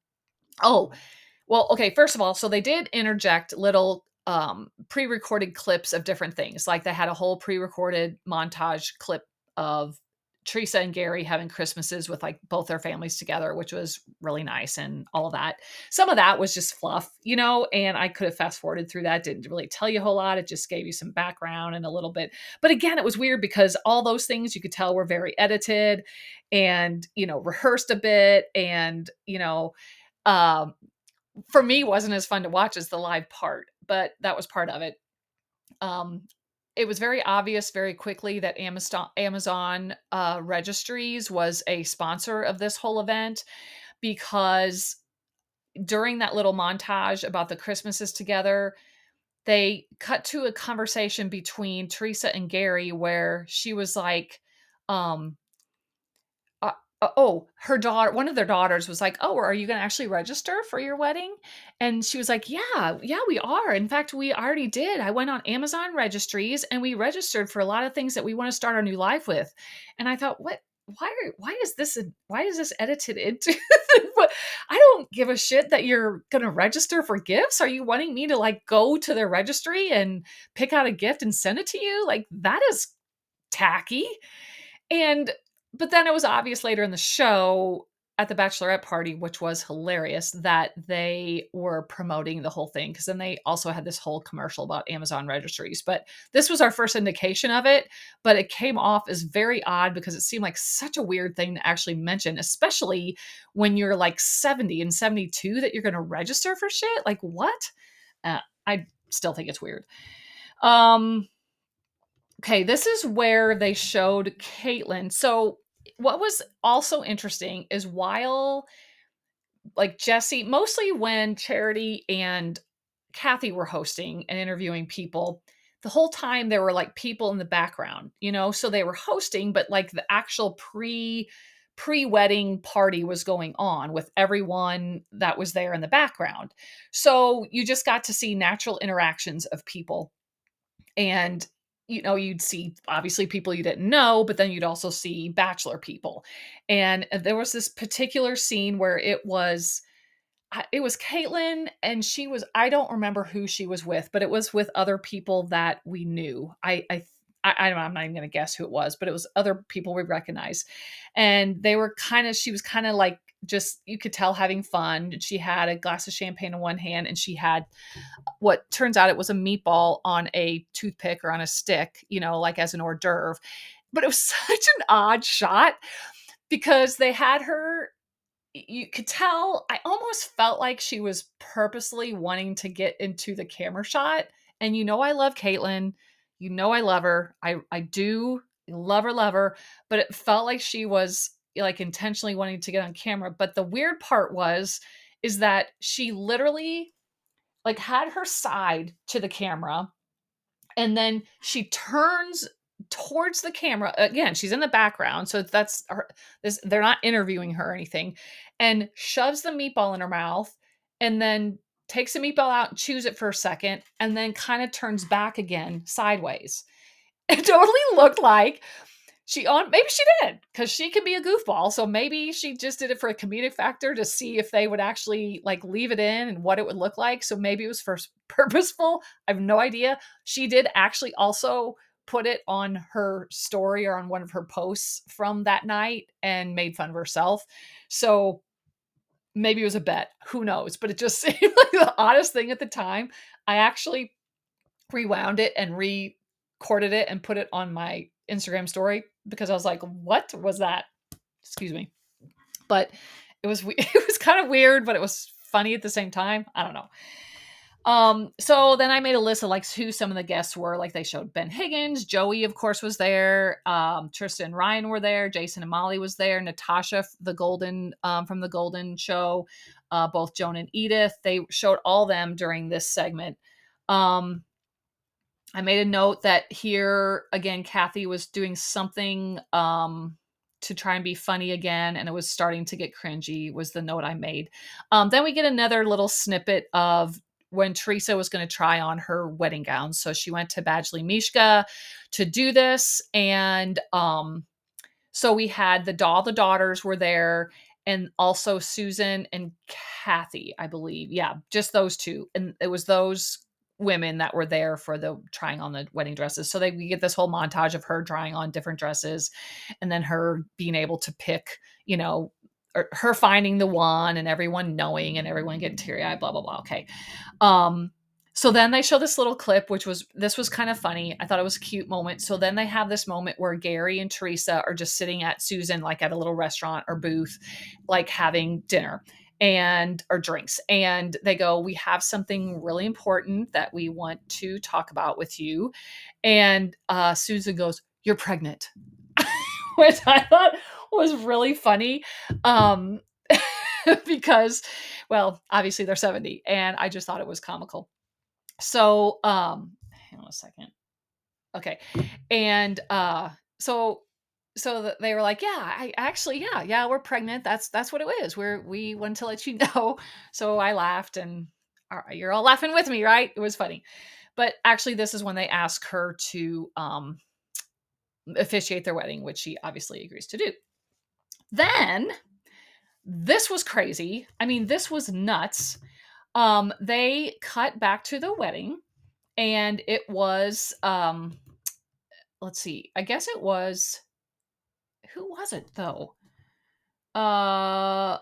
oh well okay first of all so they did interject little um pre-recorded clips of different things like they had a whole pre-recorded montage clip of Theresa and Gary having Christmases with like both their families together, which was really nice and all of that. Some of that was just fluff, you know, and I could have fast forwarded through that. Didn't really tell you a whole lot. It just gave you some background and a little bit. But again, it was weird because all those things you could tell were very edited and, you know, rehearsed a bit. And, you know, um, for me wasn't as fun to watch as the live part, but that was part of it. Um, it was very obvious very quickly that Amazon Amazon uh, Registries was a sponsor of this whole event because during that little montage about the Christmases together, they cut to a conversation between Theresa and Gary where she was like, um, Uh, oh, her daughter, one of their daughters was like, Oh, are you going to actually register for your wedding? And she was like, Yeah, yeah, we are. In fact, we already did. I went on Amazon registries and we registered for a lot of things that we want to start our new life with. And I thought, What? Why are, why is this why is this edited into [laughs] I don't give a shit that you're going to register for gifts. Are you wanting me to like go to their registry and pick out a gift and send it to you? Like that is tacky. And but then it was obvious later in the show at the bachelorette party which was hilarious that they were promoting the whole thing because then they also had this whole commercial about amazon registries but this was our first indication of it but it came off as very odd because it seemed like such a weird thing to actually mention especially when you're like 70 and 72 that you're going to register for shit like what? Uh, i still think it's weird. Um okay this is where they showed kaitlyn so what was also interesting is while like Jesse, mostly when Charity and Kathy were hosting and interviewing people, the whole time there were like people in the background, you know, so they were hosting, but like the actual pre pre-wedding party was going on with everyone that was there in the background. So you just got to see natural interactions of people. And you know you'd see obviously people you didn't know but then you'd also see bachelor people and uh, there was this particular scene where it was it was Kaitlyn and she was I don't remember who she was with but it was with other people that we knew I I I, don't know, I'm not even going to guess who it was, but it was other people we recognize. And they were kind of, she was kind of like just you could tell having fun. She had a glass of champagne in one hand and she had what turns out it was a meatball on a toothpick or on a stick, you know, like as an hors d'oeuvre. But it was [laughs] such an odd shot because they had her you could tell I almost felt like she was purposely wanting to get into the camera shot. And you know I love Kaitlyn. You know I love her. I I do love her, love her, but it felt like she was like intentionally wanting to get on camera. But the weird part was is that she literally like had her side to the camera and then she turns towards the camera again she's in the background so that's her this they're not interviewing her or anything and shoves the meatball in her mouth and then takes the meatball out and chews it for a second and then kind of turns back again sideways [laughs] it totally looked like she on maybe she did because she can be a goofball so maybe she just did it for a comedic factor to see if they would actually like leave it in and what it would look like so maybe it was first [laughs] purposeful i have no idea. She did actually also put it on her story or on one of her posts from that night and made fun of herself so maybe it was a bet who knows but it just [laughs] seemed like the oddest thing at the time. I actually rewound it and recorded it and put it on my instagram story because I was like, what was that? Excuse me. But it was [laughs] it was kind of weird, but it was funny at the same time. I don't know. Um, so then I made a list of like who some of the guests were. Like they showed Ben Higgins, Joey, of course, was there. Um, Trista and Ryan were there. Jason and Molly was there. Natasha, the Golden um, from the Golden Show, uh, both Joan and Edith. They showed all them during this segment. Um, I made a note that here again, Kathy was doing something um, to try and be funny again, and it was starting to get cringy. Was the note I made. Um, then we get another little snippet of when Theresa was going to try on her wedding gown. So she went to Badgley Mischka to do this, and um, so we had the doll. the daughters were there, and also Susan and Kathy, I believe. Yeah, just those two, and it was those women that were there for the trying on the wedding dresses. So they we get this whole montage of her trying on different dresses and then her being able to pick, you know, or her finding the one and everyone knowing and everyone getting teary-eyed, blah, blah, blah. Okay. Um, so then they show this little clip, which was this was kind of funny. I thought it was a cute moment. So then they have this moment where Gary and Theresa are just sitting at Susan, like at a little restaurant or booth, like having dinner and or drinks and they go we have something really important that we want to talk about with you. And uh, susan goes you're pregnant. [laughs] Which i thought was really funny um, [laughs] because well obviously they're 70 and i just thought it was comical. So um hang on a second. Okay. And uh so so they were like, "Yeah, I actually, yeah, yeah, we're pregnant. That's that's what it is. We're we want to let you [laughs] know." So I laughed, and all right, you're all laughing with me, right? It was funny, but actually, this is when they ask her to um, officiate their wedding, which she obviously agrees to do. Then this was crazy. I mean, this was nuts. Um, they cut back to the wedding, and it was um, let's see, I guess it was who was it though? Uh,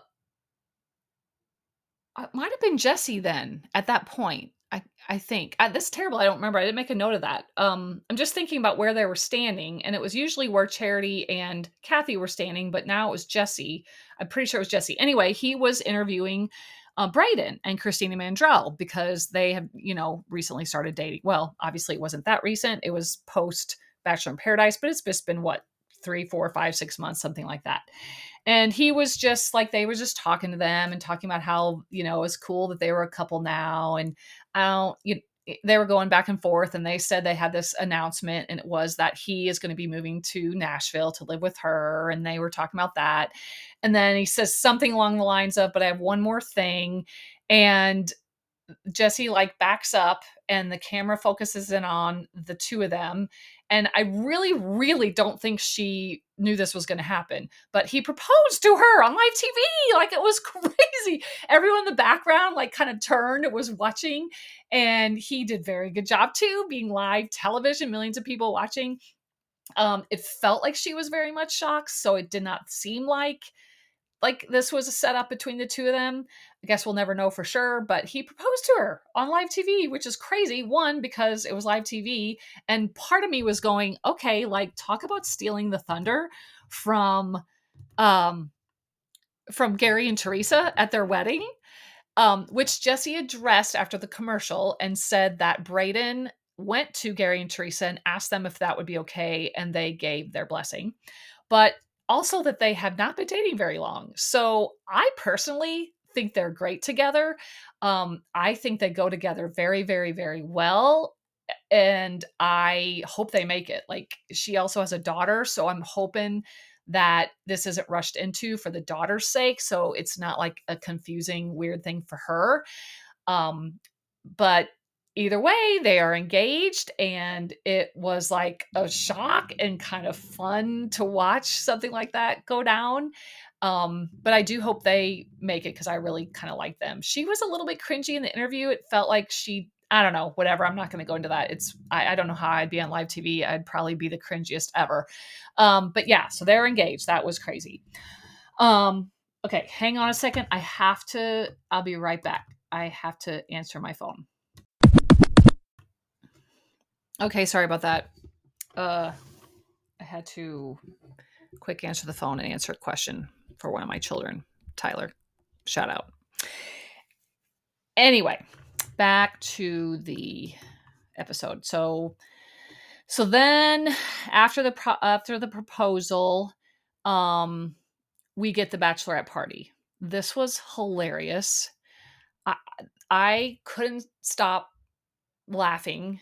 it might have been Jesse then at that point. I I think I, that's terrible. I don't remember. I didn't make a note of that. Um, I'm just thinking about where they were standing, and it was usually where Charity and Kathy were standing, but now it was Jesse. I'm pretty sure it was Jesse. Anyway, he was interviewing uh, Brayden and Christina Mandrell because they have, you know, recently started dating. Well, obviously it wasn't that recent. It was post Bachelor in Paradise, but it's just been what three, four, five, six months, something like that. And he was just like they were just talking to them and talking about how you know it was cool that they were a couple now, and I don't you. Eh, they were going back and forth, and they said they had this announcement, and it was that he is going to be moving to Nashville to live with her, and they were talking about that. And then he says something along the lines of, "But I have one more thing," and Jesse like backs up and the camera focuses in on the two of them. And I really, really don't think she knew this was going to happen. But he proposed to her on live TV. Like it was [laughs] crazy. Everyone in the background, like, kind of turned, was watching. And he did very good job too, being live television, millions of people watching. Um, it felt like she was very much shocked. So it did not seem like like this was a setup between the two of them. I guess we'll never know for sure, but he proposed to her on live TV, which is crazy. One, because it was live TV, and part of me was going, okay, like talk about stealing the thunder from um from Gary and Theresa at their wedding. Um, which Jesse addressed after the commercial and said that Brayden went to Gary and Theresa and asked them if that would be okay, and they gave their blessing. But also that they have not been dating very long. So I personally think they're great together. Um, I think they go together very, very, very well. And I hope they make it. Like she also has a daughter. So I'm hoping that this isn't rushed into for the daughter's sake. So it's not like a confusing, weird thing for her. Um, but either way, they are engaged, and it was like a shock and kind of fun to watch something like that go down. Um, but I do hope they make it because I really kind of like them. She was a little bit cringy in the interview. It felt like she, I don't know, whatever. I'm not going to go into that. It's, I, I, don't know how I'd be on live TV. I'd probably be the cringiest ever. Um, but yeah, so they're engaged. That was crazy. Um, okay, hang on a second. I have to, I'll be right back. I have to answer my phone. Okay, sorry about that. Uh, I had to quick answer the phone and answer a question for one of my children, Tyler. Shout out. Anyway, back to the episode. So, so then after the pro- after the proposal, um, we get the bachelorette party. This was hilarious. I I couldn't stop laughing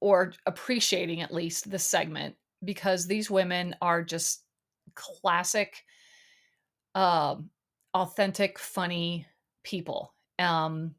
or appreciating at least the segment because these women are just classic um authentic funny people. Um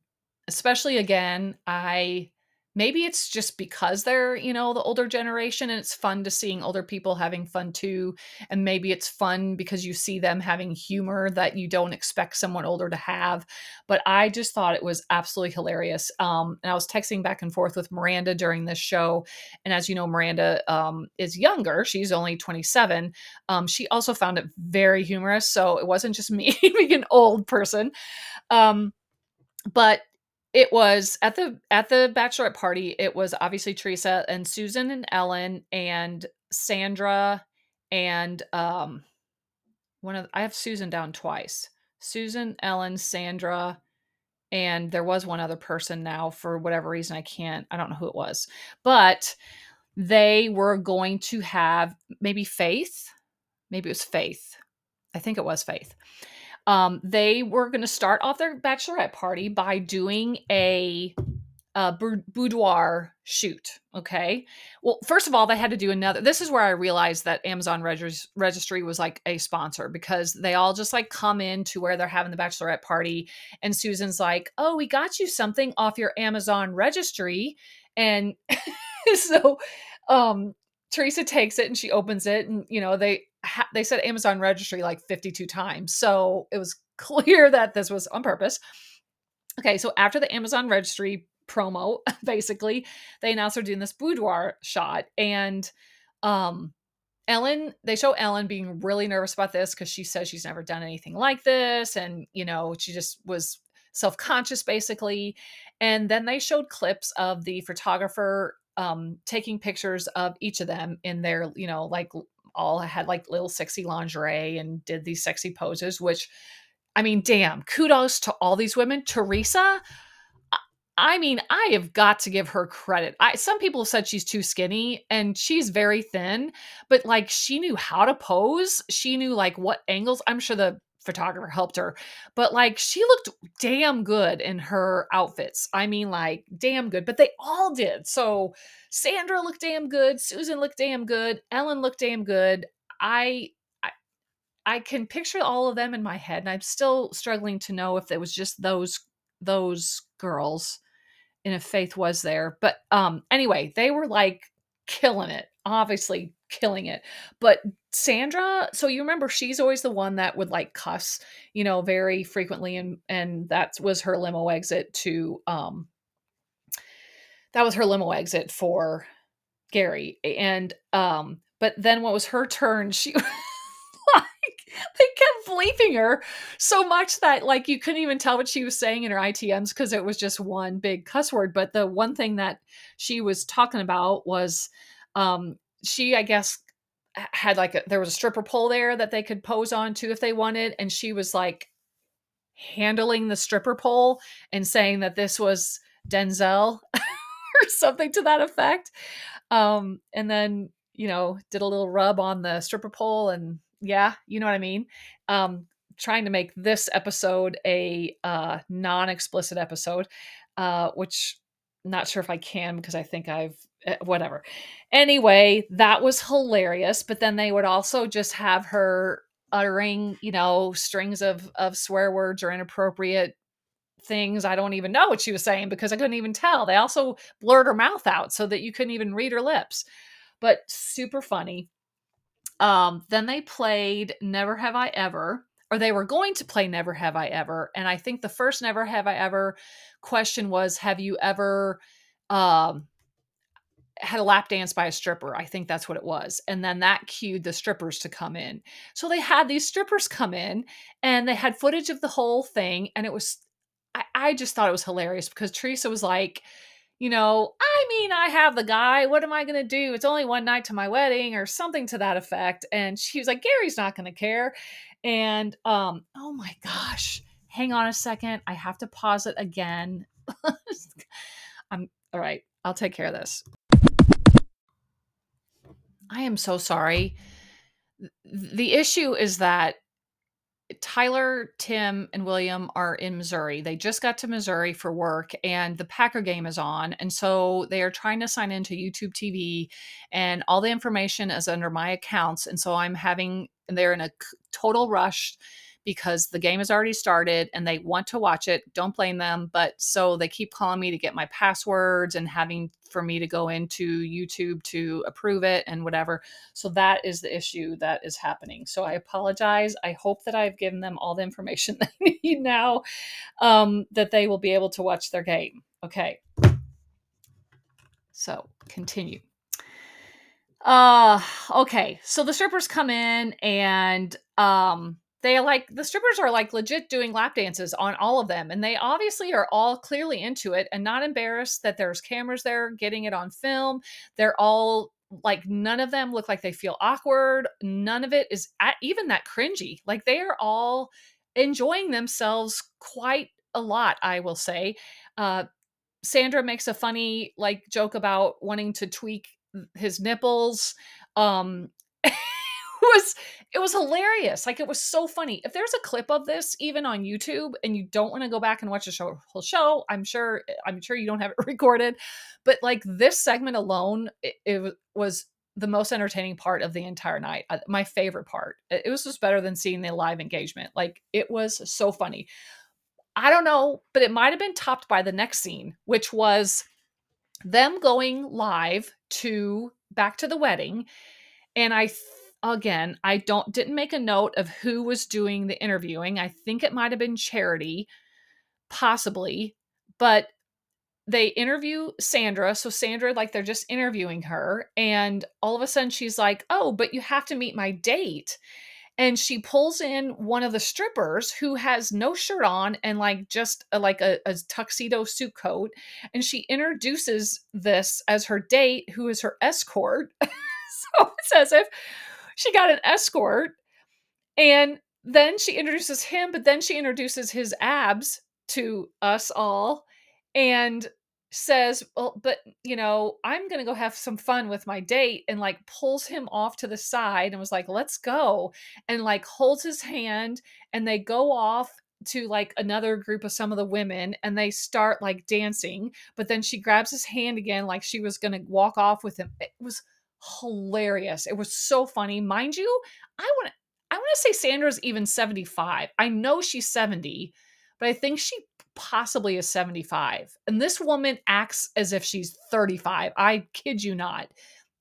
especially again i maybe it's just because they're you know the older generation and it's fun to seeing older people having fun too. And maybe it's fun because you see them having humor that you don't expect someone older to have. But i just thought it was absolutely hilarious. Um, and i was texting back and forth with miranda during this show. And as you know miranda um, is younger. She's only 27 um, she also found it very humorous. So it wasn't just me [laughs] being an old person. Um, but it was at the at the bachelorette party it was obviously theresa and susan and ellen and sandra and um one of i have susan down twice susan ellen sandra and there was one other person now for whatever reason i can't i don't know who it was but they were going to have maybe faith maybe it was faith i think it was faith um, they were going to start off their bachelorette party by doing a, a boudoir shoot. Okay. Well, first of all, they had to do another. This is where I realized that Amazon Regis- Registry was like a sponsor because they all just like come in to where they're having the bachelorette party. And Susan's like, Oh, we got you something off your Amazon registry. And [laughs] so um, Theresa takes it and she opens it. And, you know, they, they said Amazon registry like 52 times. So it was [laughs] clear that this was on purpose. Okay, so after the Amazon registry promo, [laughs] basically, they announced they're doing this boudoir shot. And um Ellen, they show Ellen being really nervous about this because she says she's never done anything like this. And, you know, she just was self conscious basically. And then they showed clips of the photographer um, taking pictures of each of them in their, you know, like all had like little sexy lingerie and did these sexy poses, which I mean, damn, kudos to all these women. Theresa, I mean, I have got to give her credit. I some people have said she's too skinny and she's very thin, but like she knew how to pose. She knew like what angles. I'm sure the photographer helped her, but like she looked damn good in her outfits. I mean, like damn good, but they all did. So Sandra looked damn good, Susan looked damn good, Ellen looked damn good. I I, I can picture all of them in my head, and I'm still struggling to know if it was just those those girls and if Faith was there. But um anyway, they were like killing it. Obviously killing it. But Sandra, so you remember she's always the one that would like cuss, you know, very frequently and and that was her limo exit to um that was her limo exit for Gary. And um but then what was her turn? She [laughs] like they kept bleeping her so much that like you couldn't even tell what she was saying in her ITMs because it was just one big cuss word. But the one thing that she was talking about was um she, I guess, had like a, there was a stripper pole there that they could pose on too if they wanted, and she was like handling the stripper pole and saying that this was Denzel [laughs] or something to that effect. Um, and then you know did a little rub on the stripper pole, and yeah, you know what I mean. Um, trying to make this episode a uh, non-explicit episode, uh, which not sure if I can because I think I've whatever. Anyway, that was hilarious. But then they would also just have her uttering, you know, strings of of swear words or inappropriate things. I don't even know what she was saying because I couldn't even tell. They also blurred her mouth out so that you couldn't even read her lips. But super funny. Um, then they played Never Have I Ever, or they were going to play Never Have I Ever. And I think the first Never Have I Ever question was Have you ever um, had a lap dance by a stripper? I think that's what it was. And then that cued the strippers to come in. So they had these strippers come in and they had footage of the whole thing. And it was, I, I just thought it was hilarious because Theresa was like, you know, I mean, I have the guy. What am I going to do? It's only one night to my wedding or something to that effect. And she was like, Gary's not going to care. And um, oh my gosh, hang on a second. I have to pause it again. [laughs] I'm all right. I'll take care of this. I am so sorry. The issue is that Tyler, Tim, and William are in Missouri. They just got to Missouri for work, and the Packer game is on. And so they are trying to sign into YouTube TV, and all the information is under my accounts. And so I'm having, they're in a total rush because the game has already started and they want to watch it. Don't blame them. But so they keep calling me to get my passwords and having for me to go into YouTube to approve it and whatever. So that is the issue that is happening. So I apologize. I hope that I've given them all the information [laughs] they need now um, that they will be able to watch their game. Okay. So continue. Uh okay. So the strippers come in and um they like the strippers are like legit doing lap dances on all of them and they obviously are all clearly into it and not embarrassed that there's cameras there getting it on film. They're all like none of them look like they feel awkward. None of it is at, even that cringy. Like they are all enjoying themselves quite a lot, I will say. Uh Sandra makes a funny like joke about wanting to tweak his nipples. Um was it was hilarious. Like it was so funny. If there's a clip of this even on YouTube and you don't want to go back and watch the show whole show, I'm sure I'm sure you don't have it [laughs] recorded, but like this segment alone it, it was the most entertaining part of the entire night. Uh, my favorite part. It was just better than seeing the live engagement. Like it was so funny. I don't know, but it might have been topped by the next scene, which was them going live to back to the wedding. And I again, I don't didn't make a note of who was doing the interviewing. I think it might have been Charity, possibly, but they interview Sandra. So Sandra, like they're just interviewing her, and all of a sudden she's like, "Oh, but you have to meet my date." and she pulls in one of the strippers who has no shirt on and like just a, like a, a, tuxedo suit coat and she introduces this as her date who is her escort [laughs] so it's as if she got an escort and then she introduces him but then she introduces his abs to us all and says, Well, but you know, I'm gonna go have some fun with my date, and like pulls him off to the side and was like, Let's go, and like holds his hand, and they go off to like another group of some of the women and they start like dancing but then she grabs his hand again like she was going to walk off with him. It was hilarious it was so funny mind you i want i want to say sandra's even 75 i know she's 70 but i think she possibly is 75. And this woman acts as if she's 35. I kid you not.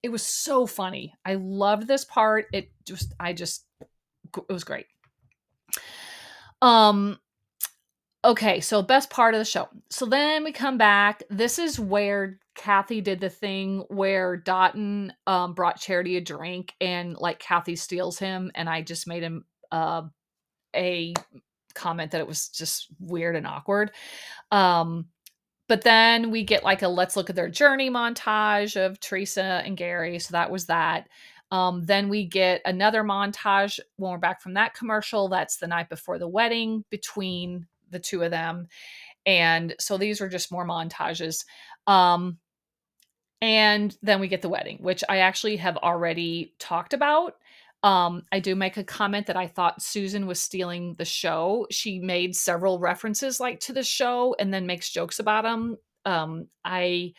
It was so funny. I loved this part. It just, I just, it was great. Um, okay, so best part of the show. So then we come back. This is where Kathy did the thing where Dotun um, brought Charity a drink and like Kathy steals him, and I just made him uh, a comment that it was just weird and awkward. Um, but then we get like a let's look at their journey montage of Theresa and Gary. So that was that. Um, then we get another montage when we're back from that commercial. That's the night before the wedding between the two of them. And so these are just more montages. Um, and then we get the wedding, which I actually have already talked about. Um, I do make a comment that I thought Susan was stealing the show. She made several references like to the show and then makes jokes about them. Um, I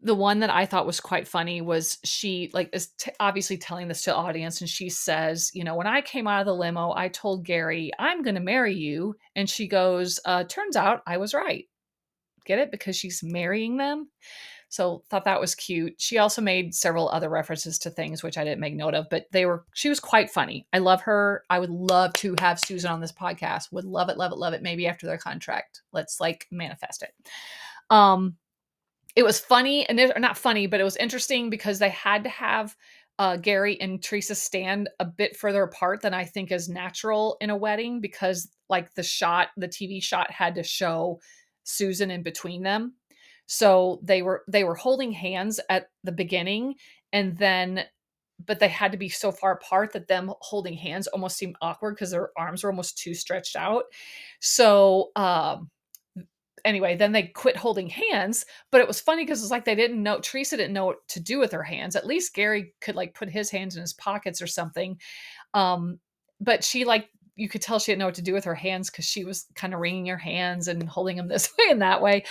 the one that I thought was quite funny was she like is t- obviously telling this to the audience and she says, you know, when I came out of the limo, I told Gary, I'm going to marry you, and she goes, uh, turns out I was right. Get it because she's marrying them. So thought that was cute. She also made several other references to things which I didn't make note of, but they were she was quite funny. I love her. I would love to have Susan on this podcast. Would love it, love it, love it. Maybe after their contract. Let's like manifest it. Um it was funny and not funny, but it was interesting because they had to have uh, Gary and Theresa stand a bit further apart than I think is natural in a wedding because like the shot, the TV shot had to show Susan in between them so they were they were holding hands at the beginning and then but they had to be so far apart that them holding hands almost seemed awkward because their arms were almost too stretched out. So um anyway, then they quit holding hands, but it was funny because it's like they didn't know Theresa didn't know what to do with her hands. At least Gary could like put his hands in his pockets or something. Um, but she like you could tell she didn't know what to do with her hands because she was kind of wringing her hands and holding them [laughs] this way and that way.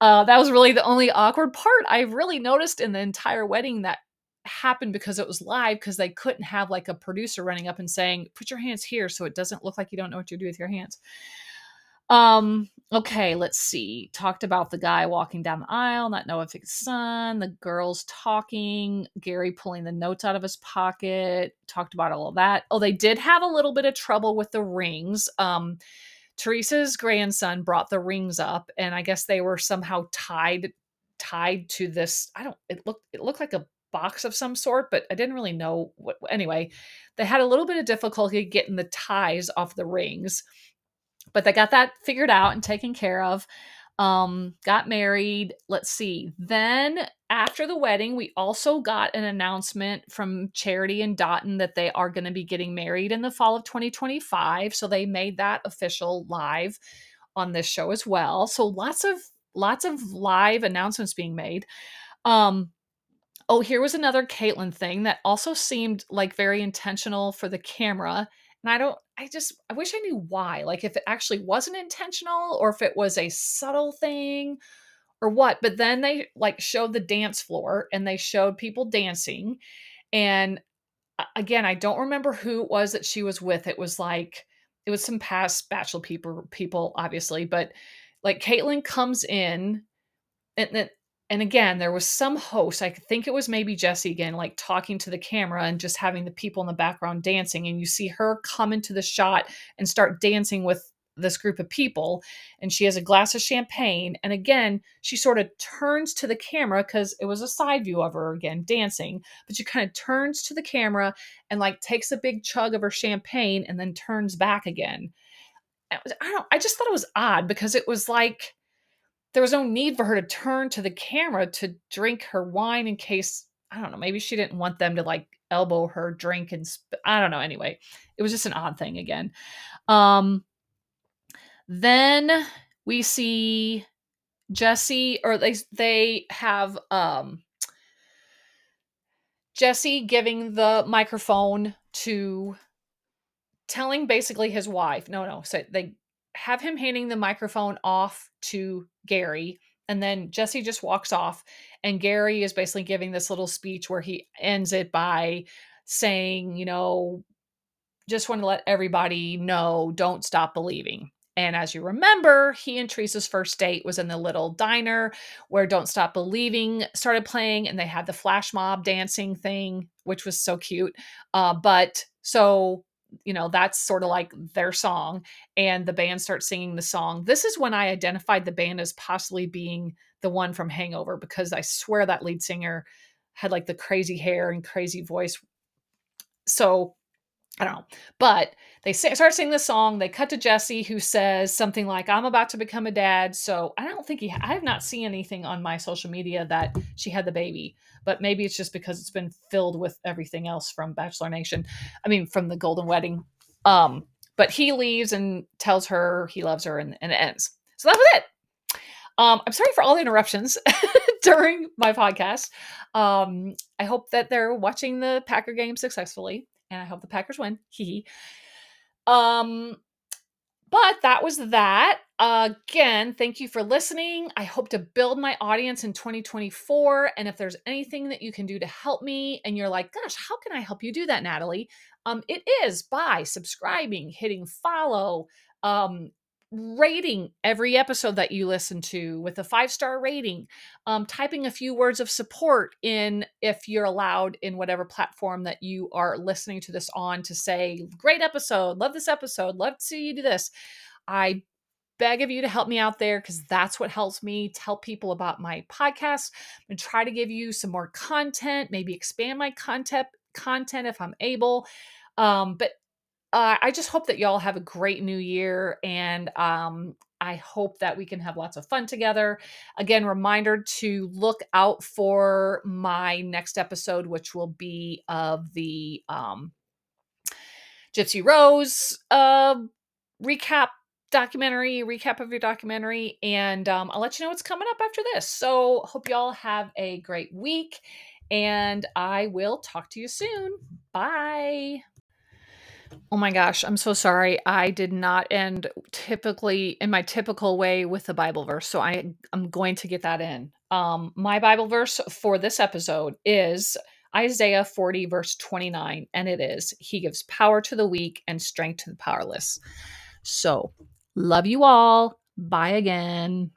Uh, that was really the only awkward part I really noticed in the entire wedding that happened because it was live because they couldn't have like a producer running up and saying, "Put your hands here," so it doesn't look like you don't know what you do with your hands. Um, okay, let's see. Talked about the guy walking down the aisle, not knowing if it's son, the girls talking, Gary pulling the notes out of his pocket, talked about all of that. Oh, they did have a little bit of trouble with the rings. Um, Theresa's grandson brought the rings up, and I guess they were somehow tied tied to this. I don't it looked it looked like a box of some sort, but I didn't really know what anyway. They had a little bit of difficulty getting the ties off the rings but they got that figured out and taken care of um got married let's see. Then after the wedding we also got an announcement from charity and Dotun that they are going to be getting married in the fall of 2025 so they made that official live on this show as well. So lots of lots of live announcements being made. Um oh here was another kaitlyn thing that also seemed like very intentional for the camera and I don't, I just, I wish I knew why. Like if it actually wasn't intentional or if it was a subtle thing or what. But then they like showed the dance floor and they showed people dancing. And uh, again, I don't remember who it was that she was with. It was like, it was some past bachelor people, people obviously, but like Kaitlyn comes in and, and again there was some host i think it was maybe jesse again like talking to the camera and just having the people in the background dancing and you see her come into the shot and start dancing with this group of people and she has a glass of champagne and again she sort of turns to the camera because it was a side view of her again dancing but she kind of turns to the camera and like takes a big chug of her champagne and then turns back again. I don't i just thought it was odd because it was like there was no need for her to turn to the camera to drink her wine in case I don't know, maybe she didn't want them to like elbow her drink and sp- I don't know. Anyway, it was just an odd thing again. Um then we see Jesse or they they have um Jesse giving the microphone to telling basically his wife. No, no. So they have him handing the microphone off to Gary. And then Jesse just walks off. And Gary is basically giving this little speech where he ends it by saying, you know, just want to let everybody know don't stop believing. And as you remember, he and Theresa's first date was in the little diner where Don't Stop Believing started playing, and they had the flash mob dancing thing, which was so cute. Uh, but so you know that's sort of like their song and the band starts singing the song. This is when i identified the band as possibly being the one from hangover because i swear that lead singer had like the crazy hair and crazy voice. So I don't know. But they start singing the song. They cut to Jesse, who says something like, I'm about to become a dad. So I don't think he, I have not seen anything on my social media that she had the baby, but maybe it's just because it's been filled with everything else from Bachelor Nation. I mean, from the Golden Wedding. Um, but he leaves and tells her he loves her and, and it ends. So that was it. Um, I'm sorry for all the interruptions [laughs] during my podcast. Um, I hope that they're watching the Packer game successfully and I hope the Packers win. [laughs] Hee Um, but that was that. again, thank you for listening. I hope to build my audience in 2024. And if there's anything that you can do to help me, and you're like, gosh, how can I help you do that, Natalie? Um, it is by subscribing, hitting follow, um, rating every episode that you listen to with a five star rating, um, typing a few words of support in if you're allowed in whatever platform that you are listening to this on to say, great episode, love this episode, love to see you do this. I beg of you to help me out there because that's what helps me tell people about my podcast and try to give you some more content, maybe expand my content content if I'm able. Um, but uh, I just hope that y'all have a great new year and um, I hope that we can have lots of fun together. Again, reminder to look out for my next episode, which will be of the um, Gypsy Rose uh, recap documentary, recap of your documentary, and um, I'll let you know what's coming up after this. So, hope y'all have a great week, and I will talk to you soon. Bye. Oh my gosh, I'm so sorry. I did not end typically in my typical way with the Bible verse. So I'm going to get that in. Um my Bible verse for this episode is Isaiah 40, verse 29. And it is He gives power to the weak and strength to the powerless. So, love you all. Bye again.